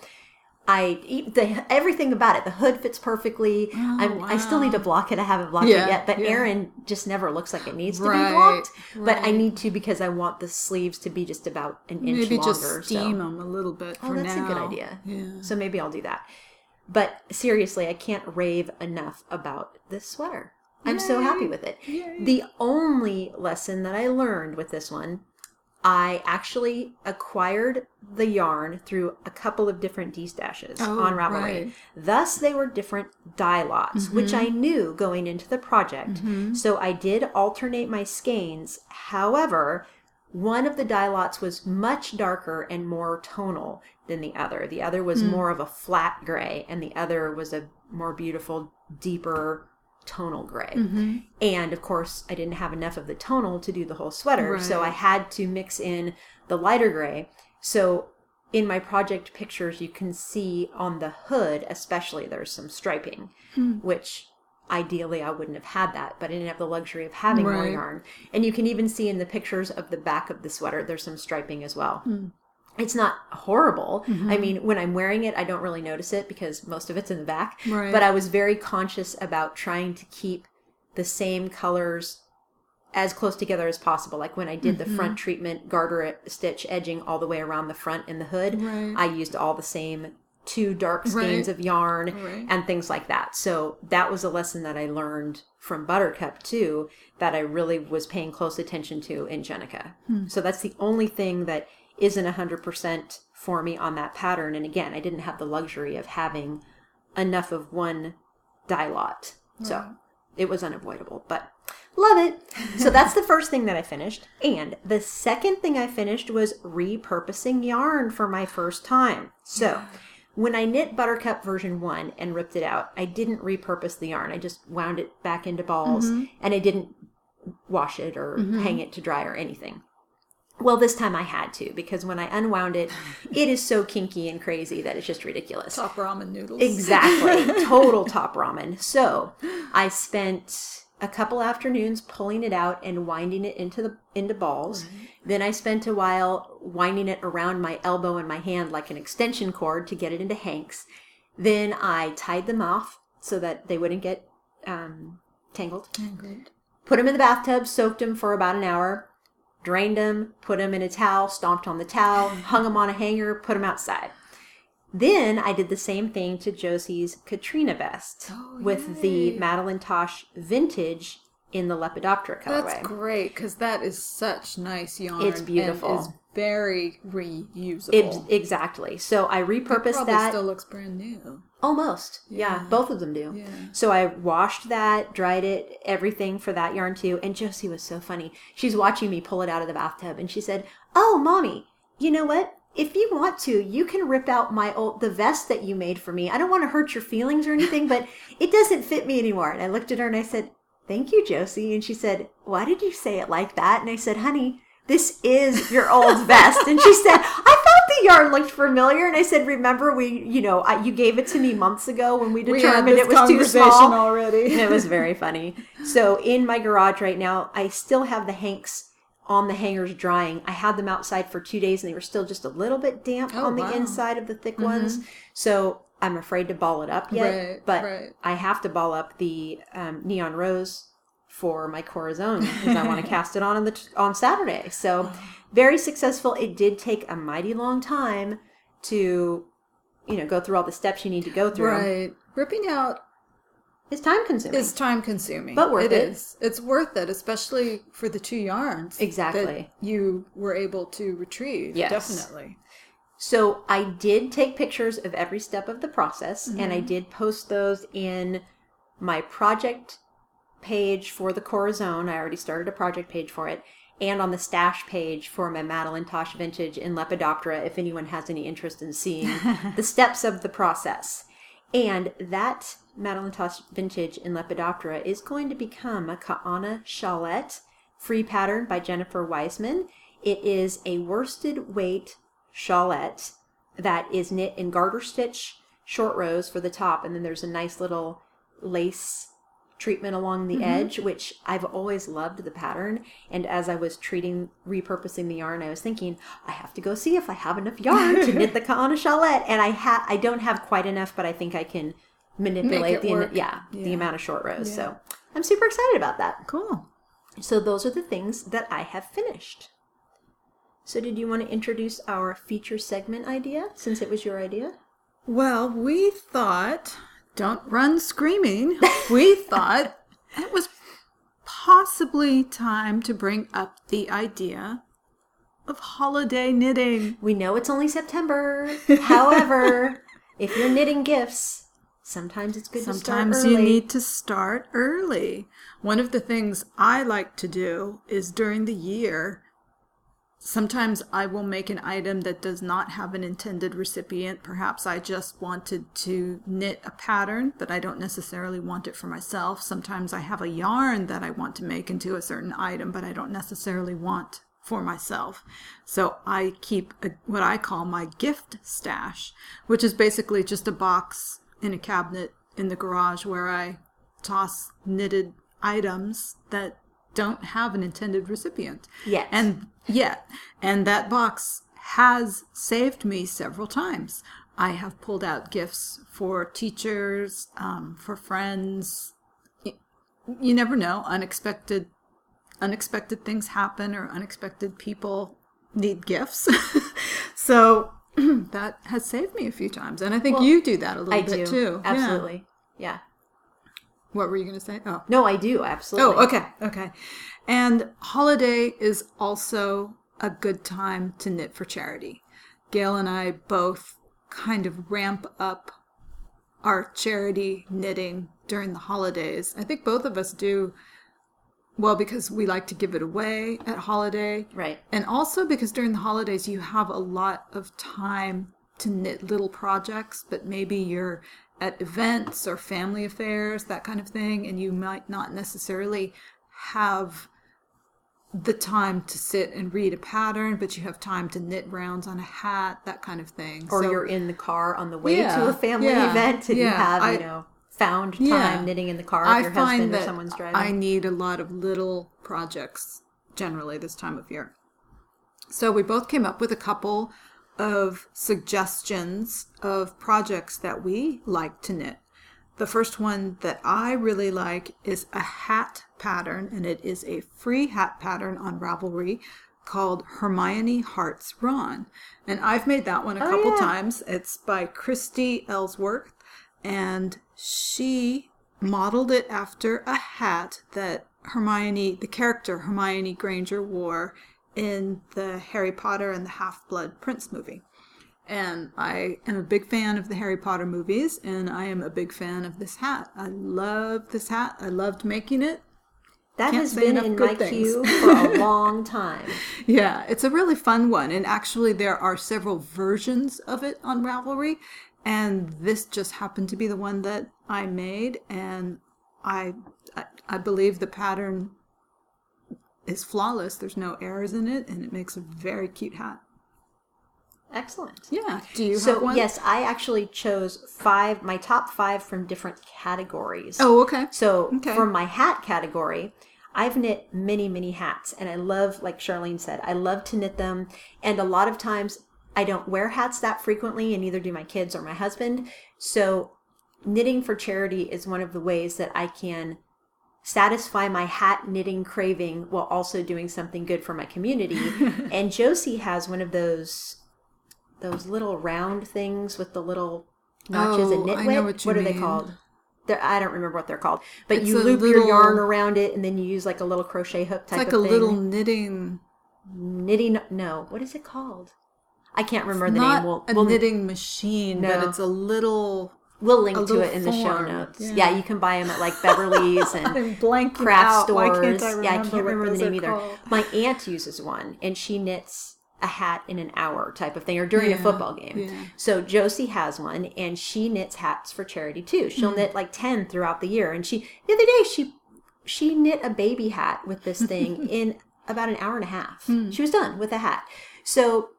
I e- the everything about it. The hood fits perfectly. Oh, I'm, I still need to block it. I haven't blocked Yeah, it yet, but yeah. Erin just never looks like it needs to Right, be blocked. But I need to because I want the sleeves to be just about an inch Maybe longer. just so- steam them a little bit Oh, that's now. a good idea. Yeah. So maybe I'll do that. But seriously, I can't rave enough about this sweater. I'm so happy with it. The only lesson that I learned with this one, I actually acquired the yarn through a couple of different D-stashes Oh, on Ravelry. right. Mm-hmm. Thus, they were different dye lots, which I knew going into the project. So I did alternate my skeins. However, one of the dye lots was much darker and more tonal than the other. The other was Hmm. more of a flat gray, and the other was a more beautiful, deeper tonal gray. Mm-hmm. And of course, I didn't have enough of the tonal to do the whole sweater, so I had to mix in the lighter gray. So in my project pictures, you can see on the hood, especially, there's some striping, Hmm. which ideally I wouldn't have had that, but I didn't have the luxury of having more yarn. And you can even see in the pictures of the back of the sweater, there's some striping as well. Hmm. It's not horrible. Mm-hmm. I mean, when I'm wearing it, I don't really notice it because most of it's in the back. Right. But I was very conscious about trying to keep the same colors as close together as possible. Like when I did Mm-hmm. the front treatment garter stitch edging all the way around the front and the hood, Right. I used all the same two dark skeins Right. of yarn Right. and things like that. So that was a lesson that I learned from Buttercup too, that I really was paying close attention to in Jenica. Hmm. So that's the only thing that isn't 100% for me on that pattern. And again, I didn't have the luxury of having enough of one dye lot. So it was unavoidable, but love it. So <laughs> that's the first thing that I finished. And the second thing I finished was repurposing yarn for my first time. So when I knit Buttercup version 1 and ripped it out, I didn't repurpose the yarn. I just wound it back into balls mm-hmm. and I didn't wash it or mm-hmm. hang it to dry or anything. Well, this time I had to because when I unwound it, it is so kinky and crazy that it's just ridiculous. Top ramen noodles. Exactly. <laughs> Total top ramen. So I spent a couple afternoons pulling it out and winding it into the into balls. Then I spent a while winding it around my elbow and my hand like an extension cord to get it into hanks. Then I tied them off so that they wouldn't get um, tangled. Tangled. Put them in the bathtub, soaked them for about an hour, drained them, put them in a towel, stomped on the towel, <sighs> hung them on a hanger, put them outside. Then I did the same thing to Josie's Katrina vest Oh, with the Madeline Tosh vintage in the Lepidoptera colorway. That's great because that is such nice yarn. It's beautiful. Very reusable. It- exactly. So I repurposed that. still looks brand new. Almost. Yeah. Yeah. both of them do. Yeah. So I washed that, dried it, everything for that yarn too. And Josie was so funny. She's watching me pull it out of the bathtub and she said, Oh, mommy, you know what? If you want to, you can rip out my old the vest that you made for me. I don't want to hurt your feelings or anything, but <laughs> it doesn't fit me anymore. And I looked at her and I said, Thank you, Josie. And she said, Why did you say it like that? And I said, Honey, this is your old vest. And she said, I thought the yarn looked familiar. And I said, Remember, we, you know, I, you gave it to me months ago when we We determined this it was too small. already. And it was very funny. So in my garage right now, I still have the hanks on the hangers drying. I had them outside for two days and they were still just a little bit damp Oh, on the wow. inside of the thick ones. So I'm afraid to ball it up yet. Right, but right. I have to ball up the um, neon rose for my Corazon because I want to <laughs> cast it on on, the, on Saturday. So very successful. It did take a mighty long time to you know, go through all the steps you need to go through. Right. Ripping out is time consuming. It's time consuming. But worth it. it. is. It's worth it, especially for the two yarns. Exactly. That you were able to retrieve. Yes. Definitely. So I did take pictures of every step of the process and I mm-hmm. did post those in my project page for the Corazon. I already started a project page for it. And on the stash page for my Madeline Tosh Vintage in Lepidoptera, if anyone has any interest in seeing <laughs> the steps of the process. And that Madeline Tosh Vintage in Lepidoptera is going to become a Kaana Shawlette free pattern by Jennifer Wiseman. It is a worsted weight shawlette that is knit in garter stitch short rows for the top, and then there's a nice little lace treatment along the mm-hmm. edge, which I've always loved the pattern. And as I was treating, repurposing the yarn, I was thinking, I have to go see if I have enough <laughs> yarn to knit the Kaana shawlette. And I ha- I don't have quite enough, but I think I can manipulate the work. yeah, the amount of short rows. Yeah. So I'm super excited about that. Cool. So those are the things that I have finished. So did you want to introduce our feature segment idea since it was your idea? Well, we thought, don't run screaming. We <laughs> thought it was possibly time to bring up the idea of holiday knitting. We know it's only September. <laughs> However, if you're knitting gifts, sometimes it's good Sometimes to start you need to start early. One of the things I like to do is during the year, sometimes I will make an item that does not have an intended recipient. Perhaps I just wanted to knit a pattern, but I don't necessarily want it for myself. Sometimes I have a yarn that I want to make into a certain item, but I don't necessarily want for myself. So I keep a, what I call my gift stash, which is basically just a box in a cabinet in the garage where I toss knitted items that don't have an intended recipient. Yet. And yet. And that box has saved me several times. I have pulled out gifts for teachers, um, for friends. Y- You never know. Unexpected unexpected things happen or unexpected people need gifts. <laughs> so <clears throat> that has saved me a few times. And I think Well, you do that a little I bit do. too. Yeah. Absolutely. Yeah. What were you going to say? Oh. No, I do. Absolutely. Oh, okay, okay. And holiday is also a good time to knit for charity. Gail and I both kind of ramp up our charity knitting during the holidays. I think both of us do well because we like to give it away at holiday. Right. And also because during the holidays you have a lot of time to knit little projects, but maybe you're at events or family affairs, that kind of thing, and you might not necessarily have the time to sit and read a pattern, but you have time to knit rounds on a hat, that kind of thing. Or So- you're in the car on the way Yeah, to a family yeah, event and you have, I- you know, found time Yeah. knitting in the car I your find husband or that someone's driving. I need a lot of little projects generally this time of year. So we both came up with a couple of suggestions of projects that we like to knit. The first one that I really like is a hat pattern, and it is a free hat pattern on Ravelry called Hermione Hearts Ron. And I've made that one a Oh, couple yeah. times. It's by Christy Ellsworth, and she modeled it after a hat that Hermione, the character Hermione Granger, wore in the Harry Potter and the Half Blood Prince movie. And I am a big fan of the Harry Potter movies, and I am a big fan of this hat. I love this hat. I loved making it. that can't has been in my things. queue <laughs> for a long time. Yeah, it's a really fun one. And actually, there are several versions of it on Ravelry. And this just happened to be the one that I made. And I, I, I believe the pattern is flawless. There's no errors in it. And it makes a very cute hat. Excellent. Yeah. Do you have one? yes, I actually chose five, my top five from different categories. Oh, okay. So Okay. for my hat category, I've knit many, many hats, and I love, like Charlene said, I love to knit them. And a lot of times, I don't wear hats that frequently, and neither do my kids or my husband. So knitting for charity is one of the ways that I can satisfy my hat knitting craving while also doing something good for my community. <laughs> and Josie has one of those those little round things with the little notches and Oh, knit I with. know what you are they called? They're, I don't remember what they're called. But It's you loop your yarn around it, and then you use like a little crochet hook type. It's like a thing. little knitting. knitting. No, what is it called? I can't remember the not name. We'll, a we'll, knitting machine, but it's a little. We'll link to it in the show notes. yeah. Yeah. you can buy them at like Beverly's <laughs> and craft stores. I yeah, I can't remember the name either. called? My aunt uses one, and she knits a hat in an hour type of thing, or during a football game. yeah. So Josie has one, and she knits hats for charity too. She'll knit like ten throughout the year, and she the other day she she knit a baby hat with this thing <laughs> in about an hour and a half. Hmm. She was done with a hat. So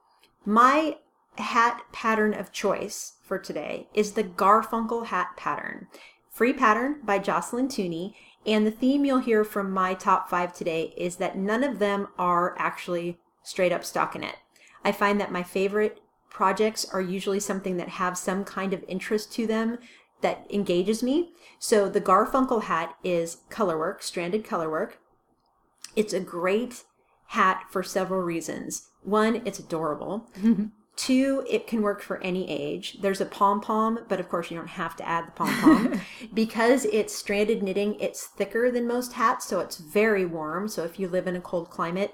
my hat pattern of choice for today is the Garfunkel hat pattern. Free pattern by Jocelyn Tooney. And the theme you'll hear from my top five today is that none of them are actually straight up stockinette. I find that my favorite projects are usually something that have some kind of interest to them that engages me. So the Garfunkel hat is colorwork, stranded colorwork. It's a great hat for several reasons. One, it's adorable. <laughs> Two, it can work for any age. There's a pom pom, but of course you don't have to add the pom pom. <laughs> because it's stranded knitting, it's thicker than most hats, so it's very warm. So if you live in a cold climate,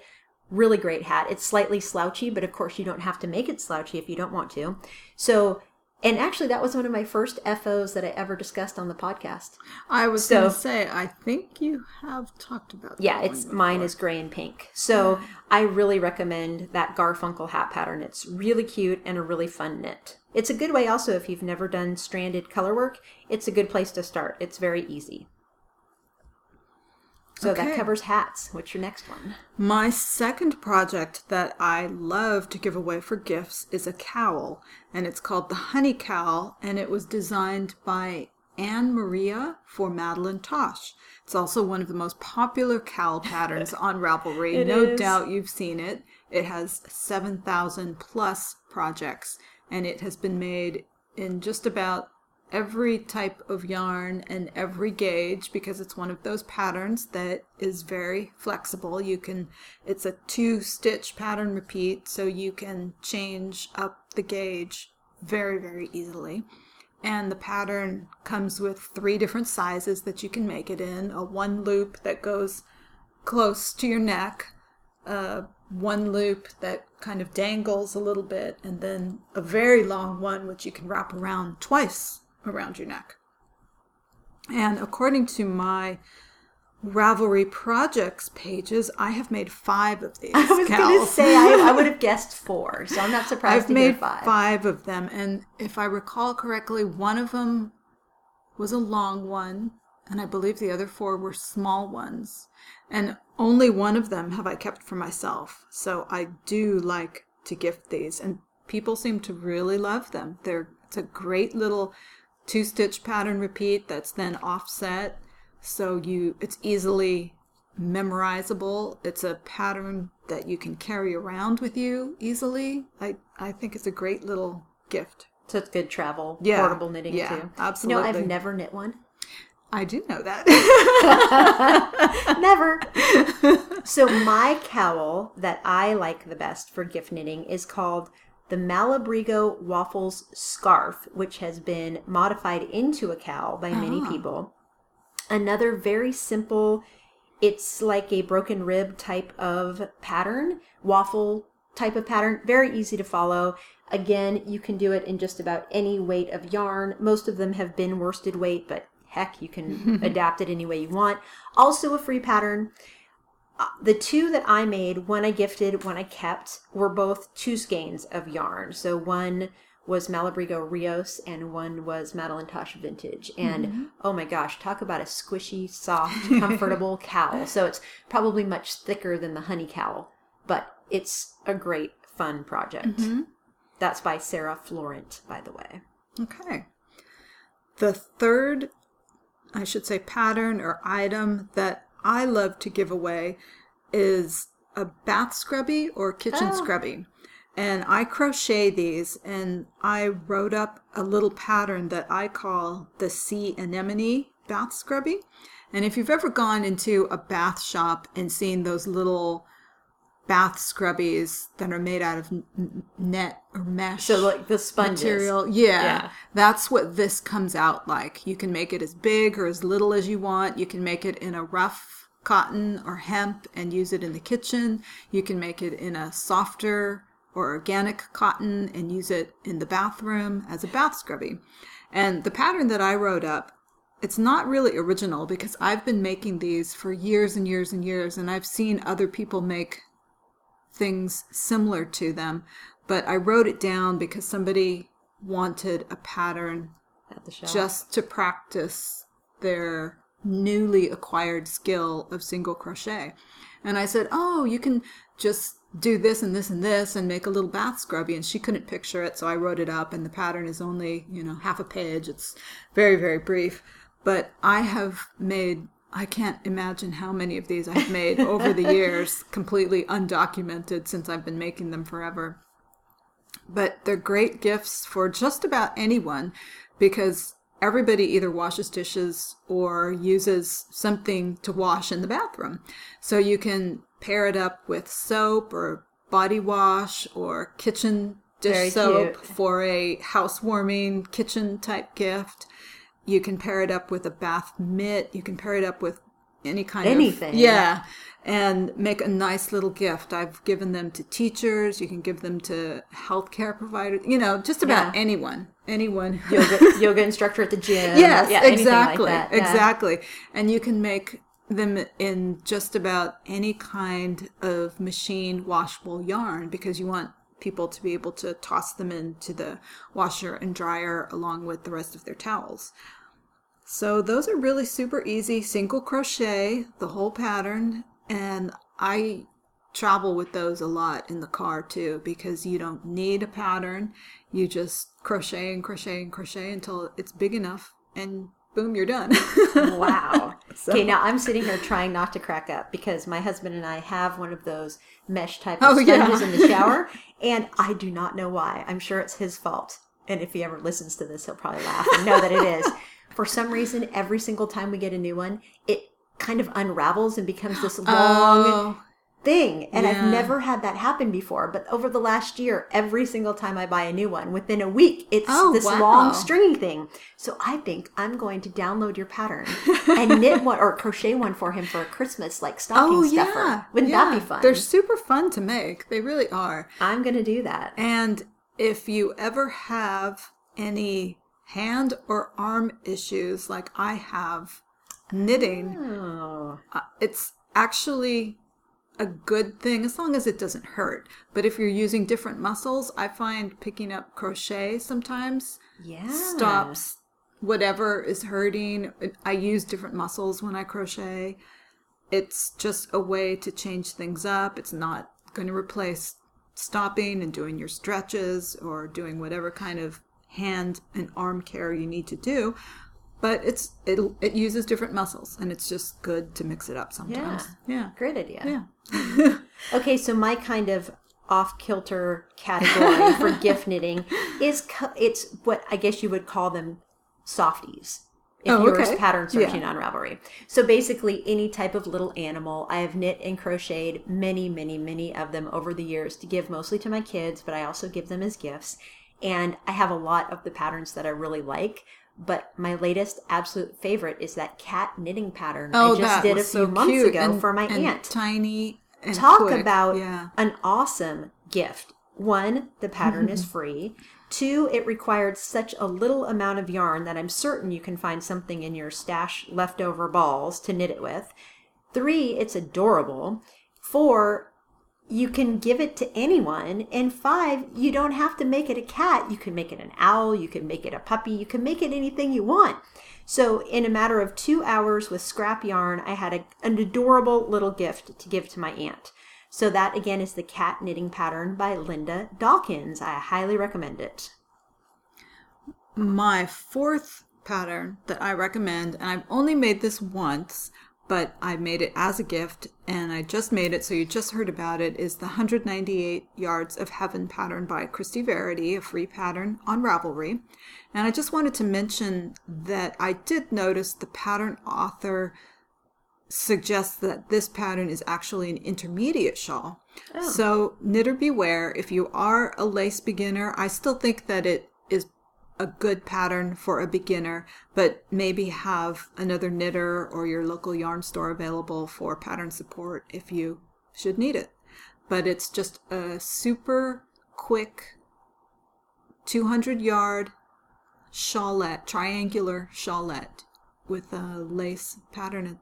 really great hat. It's slightly slouchy, but of course you don't have to make it slouchy if you don't want to. So, and actually that was one of my first FOs that I ever discussed on the podcast. I was So- going to say, I think you have talked about. Yeah, it's mine is gray and pink. So I really recommend that Garfunkel hat pattern. It's really cute and a really fun knit. It's a good way also if you've never done stranded color work. It's a good place to start. It's very easy. So that covers hats. What's your next one? My second project that I love to give away for gifts is a cowl, and it's called the Honey Cowl, and it was designed by Anne Maria for Madeline Tosh. It's also one of the most popular cowl patterns <laughs> on Ravelry. No is. doubt you've seen it. It has 7,000 plus projects, and it has been made in just about every type of yarn and every gauge because it's one of those patterns that is very flexible. You can, it's a two stitch pattern repeat, so you can change up the gauge very, very easily. And the pattern comes with three different sizes that you can make it in a one loop that goes close to your neck, uh, one loop that kind of dangles a little bit, and then a very long one which you can wrap around twice around your neck. And according to my Ravelry projects pages, I have made five of these. <laughs> I was going to say I, I would have <laughs> guessed four, so I'm not surprised I've made five. five of them, and if I recall correctly, one of them was a long one, and I believe the other four were small ones. And only one of them have I kept for myself. So I do like to gift these, and people seem to really love them. They're it's a great little two stitch pattern repeat that's then offset, so you it's easily memorizable. It's a pattern that you can carry around with you easily. I I think it's a great little gift. So it's good travel, Yeah. portable knitting Yeah, too. You know. I've never knit one. I do know that. <laughs> Never. <laughs> so my cowl that I like the best for gift knitting is called the Malabrigo Waffles Scarf, which has been modified into a cowl by many Ah. people. Another very simple, it's like a broken rib type of pattern, waffle type of pattern, very easy to follow. Again, you can do it in just about any weight of yarn. Most of them have been worsted weight, but heck, you can <laughs> adapt it any way you want. Also, a free pattern. Uh, The two that I made, one I gifted, one I kept, were both two skeins of yarn. So one was Malabrigo Rios and one was Madeline Tosh Vintage. And oh my gosh, talk about a squishy, soft, comfortable <laughs> cowl. So it's probably much thicker than the honey cowl, but it's a great fun project. That's by Sarah Florent, by the way. Okay. The third, I should say, pattern or item that I love to give away is a bath scrubby or kitchen Oh. scrubby. And I crochet these and I wrote up a little pattern that I call the sea anemone bath scrubby. And if you've ever gone into a bath shop and seen those little bath scrubbies that are made out of net or mesh. So like the sponges. material. Yeah, Yeah. That's what this comes out like. You can make it as big or as little as you want. You can make it in a rough cotton or hemp and use it in the kitchen. You can make it in a softer or organic cotton and use it in the bathroom as a bath scrubby. And the pattern that I wrote up, it's not really original because I've been making these for years and years and years and I've seen other people make things similar to them, but I wrote it down because somebody wanted a pattern At the shop. just to practice their newly acquired skill of single crochet. And I said, Oh, you can just do this and this and this and make a little bath scrubby. And she couldn't picture it, so I wrote it up. And the pattern is only, you know, half a page. It's very, very brief. But I have made, I can't imagine how many of these I've made over the years, <laughs> completely undocumented since I've been making them forever but they're great gifts for just about anyone because everybody either washes dishes or uses something to wash in the bathroom. So you can pair it up with soap or body wash or kitchen dish Very soap cute. for a housewarming kitchen type gift. You can pair it up with a bath mitt. You can pair it up with any kind Anything. of anything. yeah and make a nice little gift i've given them to teachers you can give them to healthcare providers you know just about Yeah. anyone anyone <laughs> yoga, yoga instructor at the gym. <laughs> yes yeah, exactly Like yeah. exactly and you can make them in just about any kind of machine washable yarn because you want people to be able to toss them into the washer and dryer along with the rest of their towels so those are really super easy single crochet the whole pattern and i travel with those a lot in the car too because you don't need a pattern you just crochet and crochet and crochet until it's big enough and boom you're done <laughs> Wow. So- Okay, now I'm sitting here trying not to crack up because my husband and I have one of those mesh type of Oh, yeah. in the <laughs> shower, and I do not know why. I'm sure it's his fault. And if he ever listens to this, he'll probably laugh and know that it is. <laughs> For some reason, every single time we get a new one, it kind of unravels and becomes this <gasps> oh. long oh thing. And Yeah. I've never had that happen before. But over the last year, every single time I buy a new one, within a week, it's Oh, this wow. long stringy thing. So I think I'm going to download your pattern and knit <laughs> one or crochet one for him for a Christmas like oh, stocking oh stuffer. yeah Wouldn't yeah. that be fun? they're super fun to make they really are I'm going to do that. And if you ever have any hand or arm issues like I have knitting, Oh. uh, it's actually a good thing as long as it doesn't hurt. But if you're using different muscles, I find picking up crochet sometimes Yeah. stops whatever is hurting. I use different muscles when I crochet. It's just a way to change things up. It's not going to replace stopping and doing your stretches or doing whatever kind of hand and arm care you need to do. But it's it it uses different muscles and it's just good to mix it up sometimes. Yeah. Great idea. Yeah. <laughs> Okay, so my kind of off kilter category <laughs> for gift knitting is co- it's what I guess you would call them softies. If Oh, you were okay. pattern searching Yeah. on Ravelry. So basically, any type of little animal. I have knit and crocheted many, many, many of them over the years to give mostly to my kids, but I also give them as gifts. And I have a lot of the patterns that I really like. But my latest absolute favorite is that cat knitting pattern Oh, I just that did a few so months cute ago and- for my and aunt Tiny and talk quick. about yeah. an awesome gift. One, the pattern is <laughs> free. Two, it required such a little amount of yarn that I'm certain you can find something in your stash leftover balls to knit it with. Three, it's adorable. Four, you can give it to anyone. And five, you don't have to make it a cat. You can make it an owl, you can make it a puppy, you can make it anything you want. So, in a matter of two hours with scrap yarn, I had a, an adorable little gift to give to my aunt. So, that again is the cat knitting pattern by Linda Dawkins. I highly recommend it. My fourth pattern that I recommend, and I've only made this once, but I made it as a gift and I just made it, so you just heard about it, is the 198 Yards of Heaven pattern by Christy Verity, a free pattern on Ravelry. And I just wanted to mention that I did notice the pattern author suggests that this pattern is actually an intermediate shawl. Oh. So, knitter beware. If you are a lace beginner, I still think that it is a good pattern for a beginner, but maybe have another knitter or your local yarn store available for pattern support if you should need it. But it's just a super quick 200 yard shawlette, triangular shawlette with a lace pattern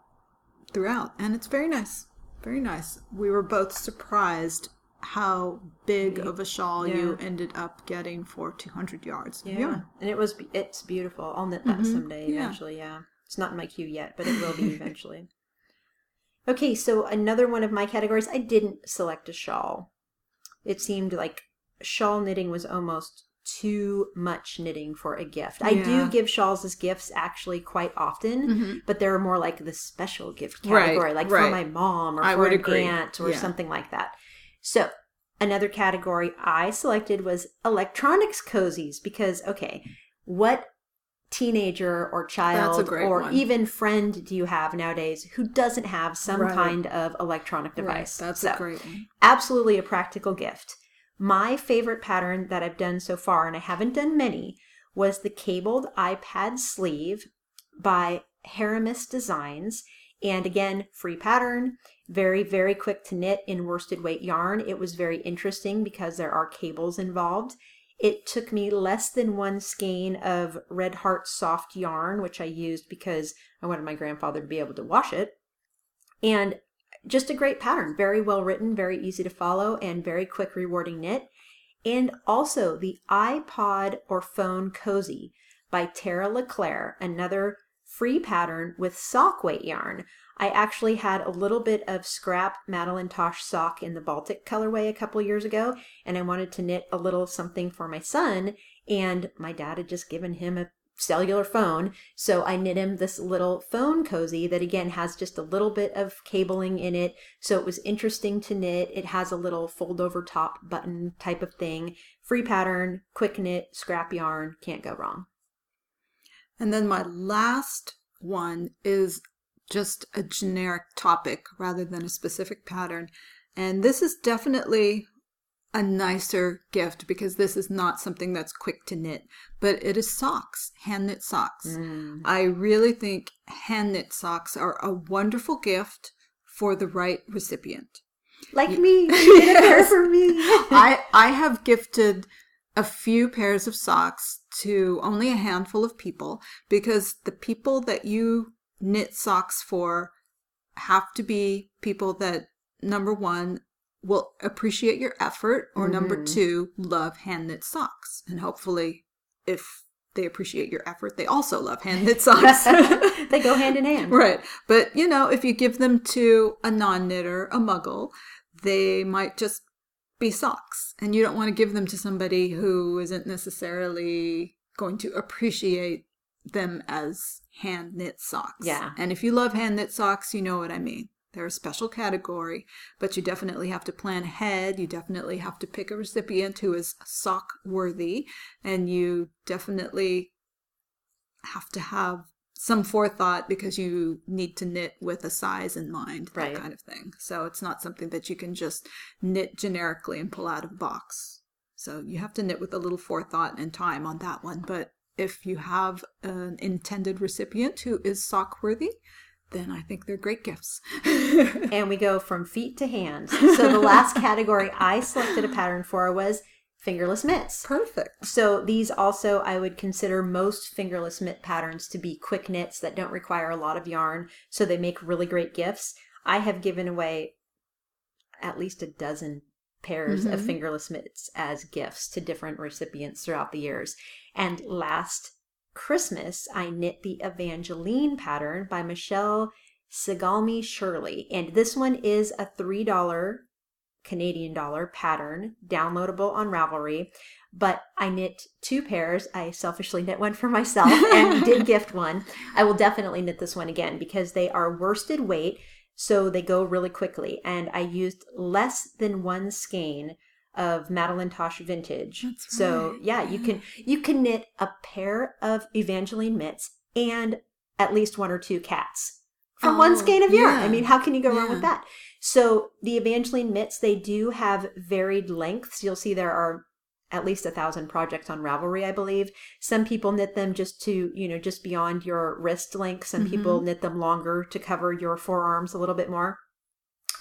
throughout. And it's very nice. Very nice. We were both surprised how big of a shawl you ended up getting for 200 yards. of Yeah. And it was it's beautiful. I'll knit that mm-hmm. someday Yeah. eventually, yeah. It's not in my queue yet, but it will be <laughs> eventually. Okay, so another one of my categories, I didn't select a shawl. It seemed like shawl knitting was almost too much knitting for a gift. I do give shawls as gifts actually quite often, Mhm. but they're more like the special gift Right, category, like for my mom or I for an agree. aunt or Yeah. something like that. So another category I selected was electronics cozies because okay, what teenager or child or one. even friend do you have nowadays who doesn't have some Right. kind of electronic Right, device? That's So, a great one. absolutely a practical gift. My favorite pattern that I've done so far, and I haven't done many, was the cabled iPad sleeve by Haramis Designs. And again, free pattern, very, very quick to knit in worsted weight yarn. It was very interesting because there are cables involved. It took me less than one skein of Red Heart soft yarn, which I used because I wanted my grandfather to be able to wash it. And just a great pattern, very well written, very easy to follow, and very quick, rewarding knit. And also the iPod or phone cozy by Tara LeClaire, another free pattern with sock weight yarn. I actually had a little bit of scrap Madeline Tosh sock in the Baltic colorway a couple years ago, and I wanted to knit a little something for my son. And my dad had just given him a cellular phone, so I knit him this little phone cozy that again has just a little bit of cabling in it. So it was interesting to knit. It has a little fold over top button type of thing. Free pattern, quick knit, scrap yarn, can't go wrong. And then my last one is just a generic topic rather than a specific pattern. And this is definitely a nicer gift because this is not something that's quick to knit, but it is socks, hand knit socks. Mm. I really think hand knit socks are a wonderful gift for the right recipient. Like me, you knit a pair Yes. for me. <laughs> I I have gifted a few pairs of socks to only a handful of people because the people that you knit socks for have to be people that number one will appreciate your effort or number Mhm. two love hand knit socks and hopefully if they appreciate your effort they also love hand knit <laughs> socks <laughs> they go hand in hand. Right. But, you know, if you give them to a non knitter, a muggle, they might just be socks. And you don't want to give them to somebody who isn't necessarily going to appreciate them as hand knit socks. Yeah. And if you love hand knit socks, you know what I mean. They're a special category, but you definitely have to plan ahead. You definitely have to pick a recipient who is sock worthy, and you definitely have to have some forethought because you need to knit with a size in mind, that Right. kind of thing. So it's not something that you can just knit generically and pull out of a box. So you have to knit with a little forethought and time on that one. But if you have an intended recipient who is sock worthy, then I think they're great gifts. <laughs> and we go from feet to hands. So the last <laughs> category I selected a pattern for was fingerless mitts. Perfect. So these also I would consider most fingerless mitt patterns to be quick knits that don't require a lot of yarn, so they make really great gifts. I have given away at least a dozen pairs of Mhm. fingerless mitts as gifts to different recipients throughout the years. And last Christmas, I knit the Evangeline pattern by Michelle Sigalmi Shirley. And this one is a $3 Canadian dollar pattern, downloadable on Ravelry. But I knit two pairs. I selfishly knit one for myself <laughs> and did gift one. I will definitely knit this one again because they are worsted weight, so they go really quickly. And I used less than one skein of Madeline Tosh vintage. That's so yeah, you can you can knit a pair of Evangeline mitts and at least one or two cats from one Oh, skein of yarn. I mean, how can you go wrong with that? So the Evangeline mitts, they do have varied lengths. You'll see there are at least a thousand projects on Ravelry, I believe. Some people knit them just to, you know, just beyond your wrist length. Some people mm-hmm. knit them longer to cover your forearms a little bit more.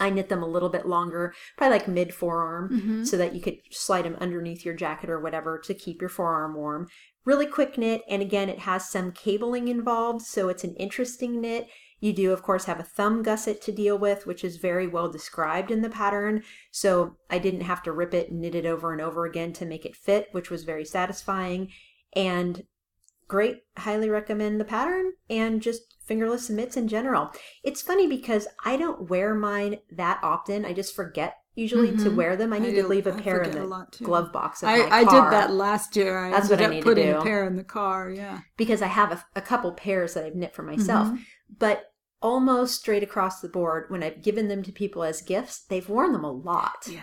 I knit them a little bit longer, probably like mid forearm, Mm-hmm. so that you could slide them underneath your jacket or whatever to keep your forearm warm. Really quick knit, and again, it has some cabling involved, so it's an interesting knit. You do, of course, have a thumb gusset to deal with, which is very well described in the pattern. So I didn't have to rip it and knit it over and over again to make it fit, which was very satisfying. And great, highly recommend the pattern and just fingerless mitts in general. It's funny because I don't wear mine that often. I just forget usually to Mhm. wear them. I I need to leave a I pair in the glove box of I, I did that last year. I That's what I need to putting do. a pair in the car. Yeah. because I have a, a couple pairs that I've knit for myself. Mhm. But almost straight across the board, when I've given them to people as gifts, they've worn them a lot. Yeah.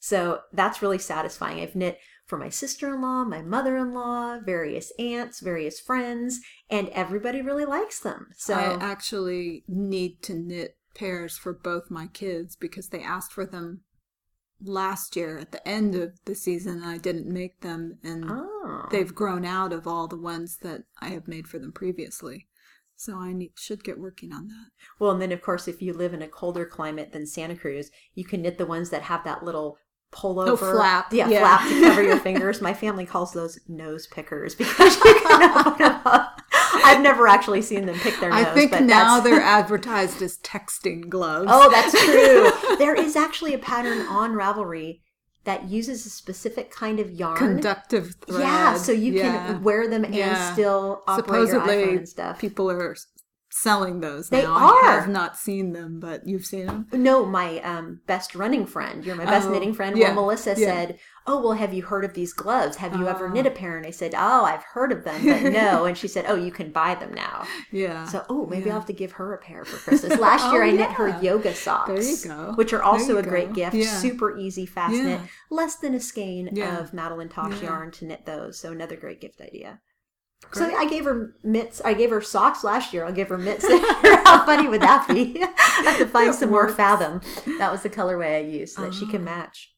So that's really satisfying. I've knit for my sister in law, my mother in law, various aunts, various friends, and everybody really likes them. So I actually need to knit pairs for both my kids because they asked for them last year at the end of the season and I didn't make them and oh. they've grown out of all the ones that I have made for them previously. So I need, should get working on that. Well, and then of course, if you live in a colder climate than Santa Cruz, you can knit the ones that have that little pullover Oh, flap. Yeah, Yeah. flap to cover your <laughs> fingers. My family calls those nose pickers <laughs> because you can open them up. I've never actually seen them pick their nose. I think but now they're <laughs> advertised as texting gloves. Oh, that's true. there is actually a pattern on Ravelry that uses a specific kind of yarn. conductive thread. yeah, so you Yeah. can wear them and Yeah. still operate your Supposedly, iPhone and stuff. people are selling those They now. I are. have not seen them, but you've seen them. No, my um, best running friend, you're my best Oh, knitting friend. yeah, Well, Melissa yeah. said, "Oh, well, have you heard of these gloves? Have you ever Oh. knit a pair?" And I said, "Oh, I've heard of them, but no." <laughs> and she said, "Oh, you can buy them now." Yeah. So, oh, maybe Yeah. I'll have to give her a pair for Christmas. Last <laughs> year, Oh, I knit her yoga socks. There you go. Which are also a great gift. Yeah. Super easy, fast knit. Less than a skein of Madeline Tosh yarn to knit those. So another great gift idea. So I gave her mitts. I gave her socks last year. I'll give her mitts. <laughs> How funny would that be? <laughs> I have to find some more fathom. That was the colorway I used so that she can Oh. match.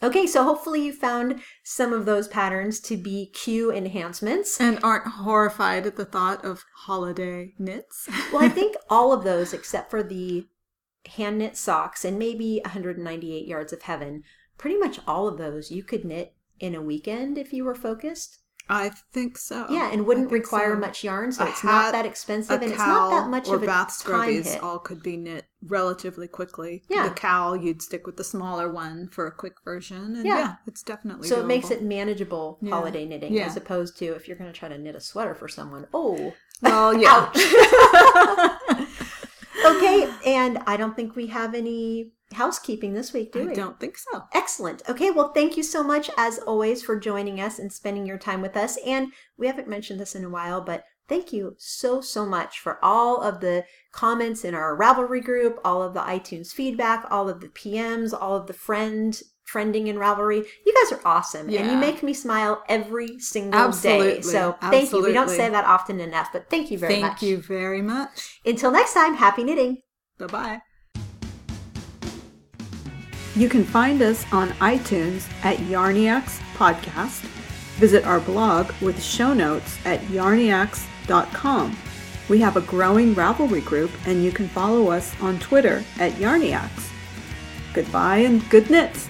Okay, so hopefully you found some of those patterns to be cue enhancements. and aren't horrified at the thought of holiday knits. <laughs> Well, I think all of those, except for the hand knit socks and maybe 198 yards of heaven, pretty much all of those you could knit in a weekend if you were focused. I think so. Yeah, and wouldn't require so. much yarn, so A it's not that expensive, and it's not that much or of a bath time hit. all could be knit relatively quickly. Yeah. The cowl, you'd stick with the smaller one for a quick version. And Yeah. yeah, it's definitely So it makes it manageable Yeah. holiday knitting Yeah. as opposed to if you're going to try to knit a sweater for someone. Oh, Well, <laughs> yeah. <laughs> okay. And I don't think we have any housekeeping this week, do I we? I don't think so. Excellent. Okay, well, thank you so much, as always, for joining us and spending your time with us. And we haven't mentioned this in a while, but thank you so, so much for all of the comments in our Ravelry group, all of the iTunes feedback, all of the PMs, all of the friend friending in Ravelry. You guys are awesome. And you make me smile every single day. Absolutely. So thank you. We don't say that often enough, but thank you very Thank much. Thank you very much. Until next time, happy knitting. Bye bye. You can find us on iTunes at Yarniacs Podcast. Visit our blog with show notes at yarniacs.com. We have a growing Ravelry group, and you can follow us on Twitter at Yarniacs. Goodbye and good knits.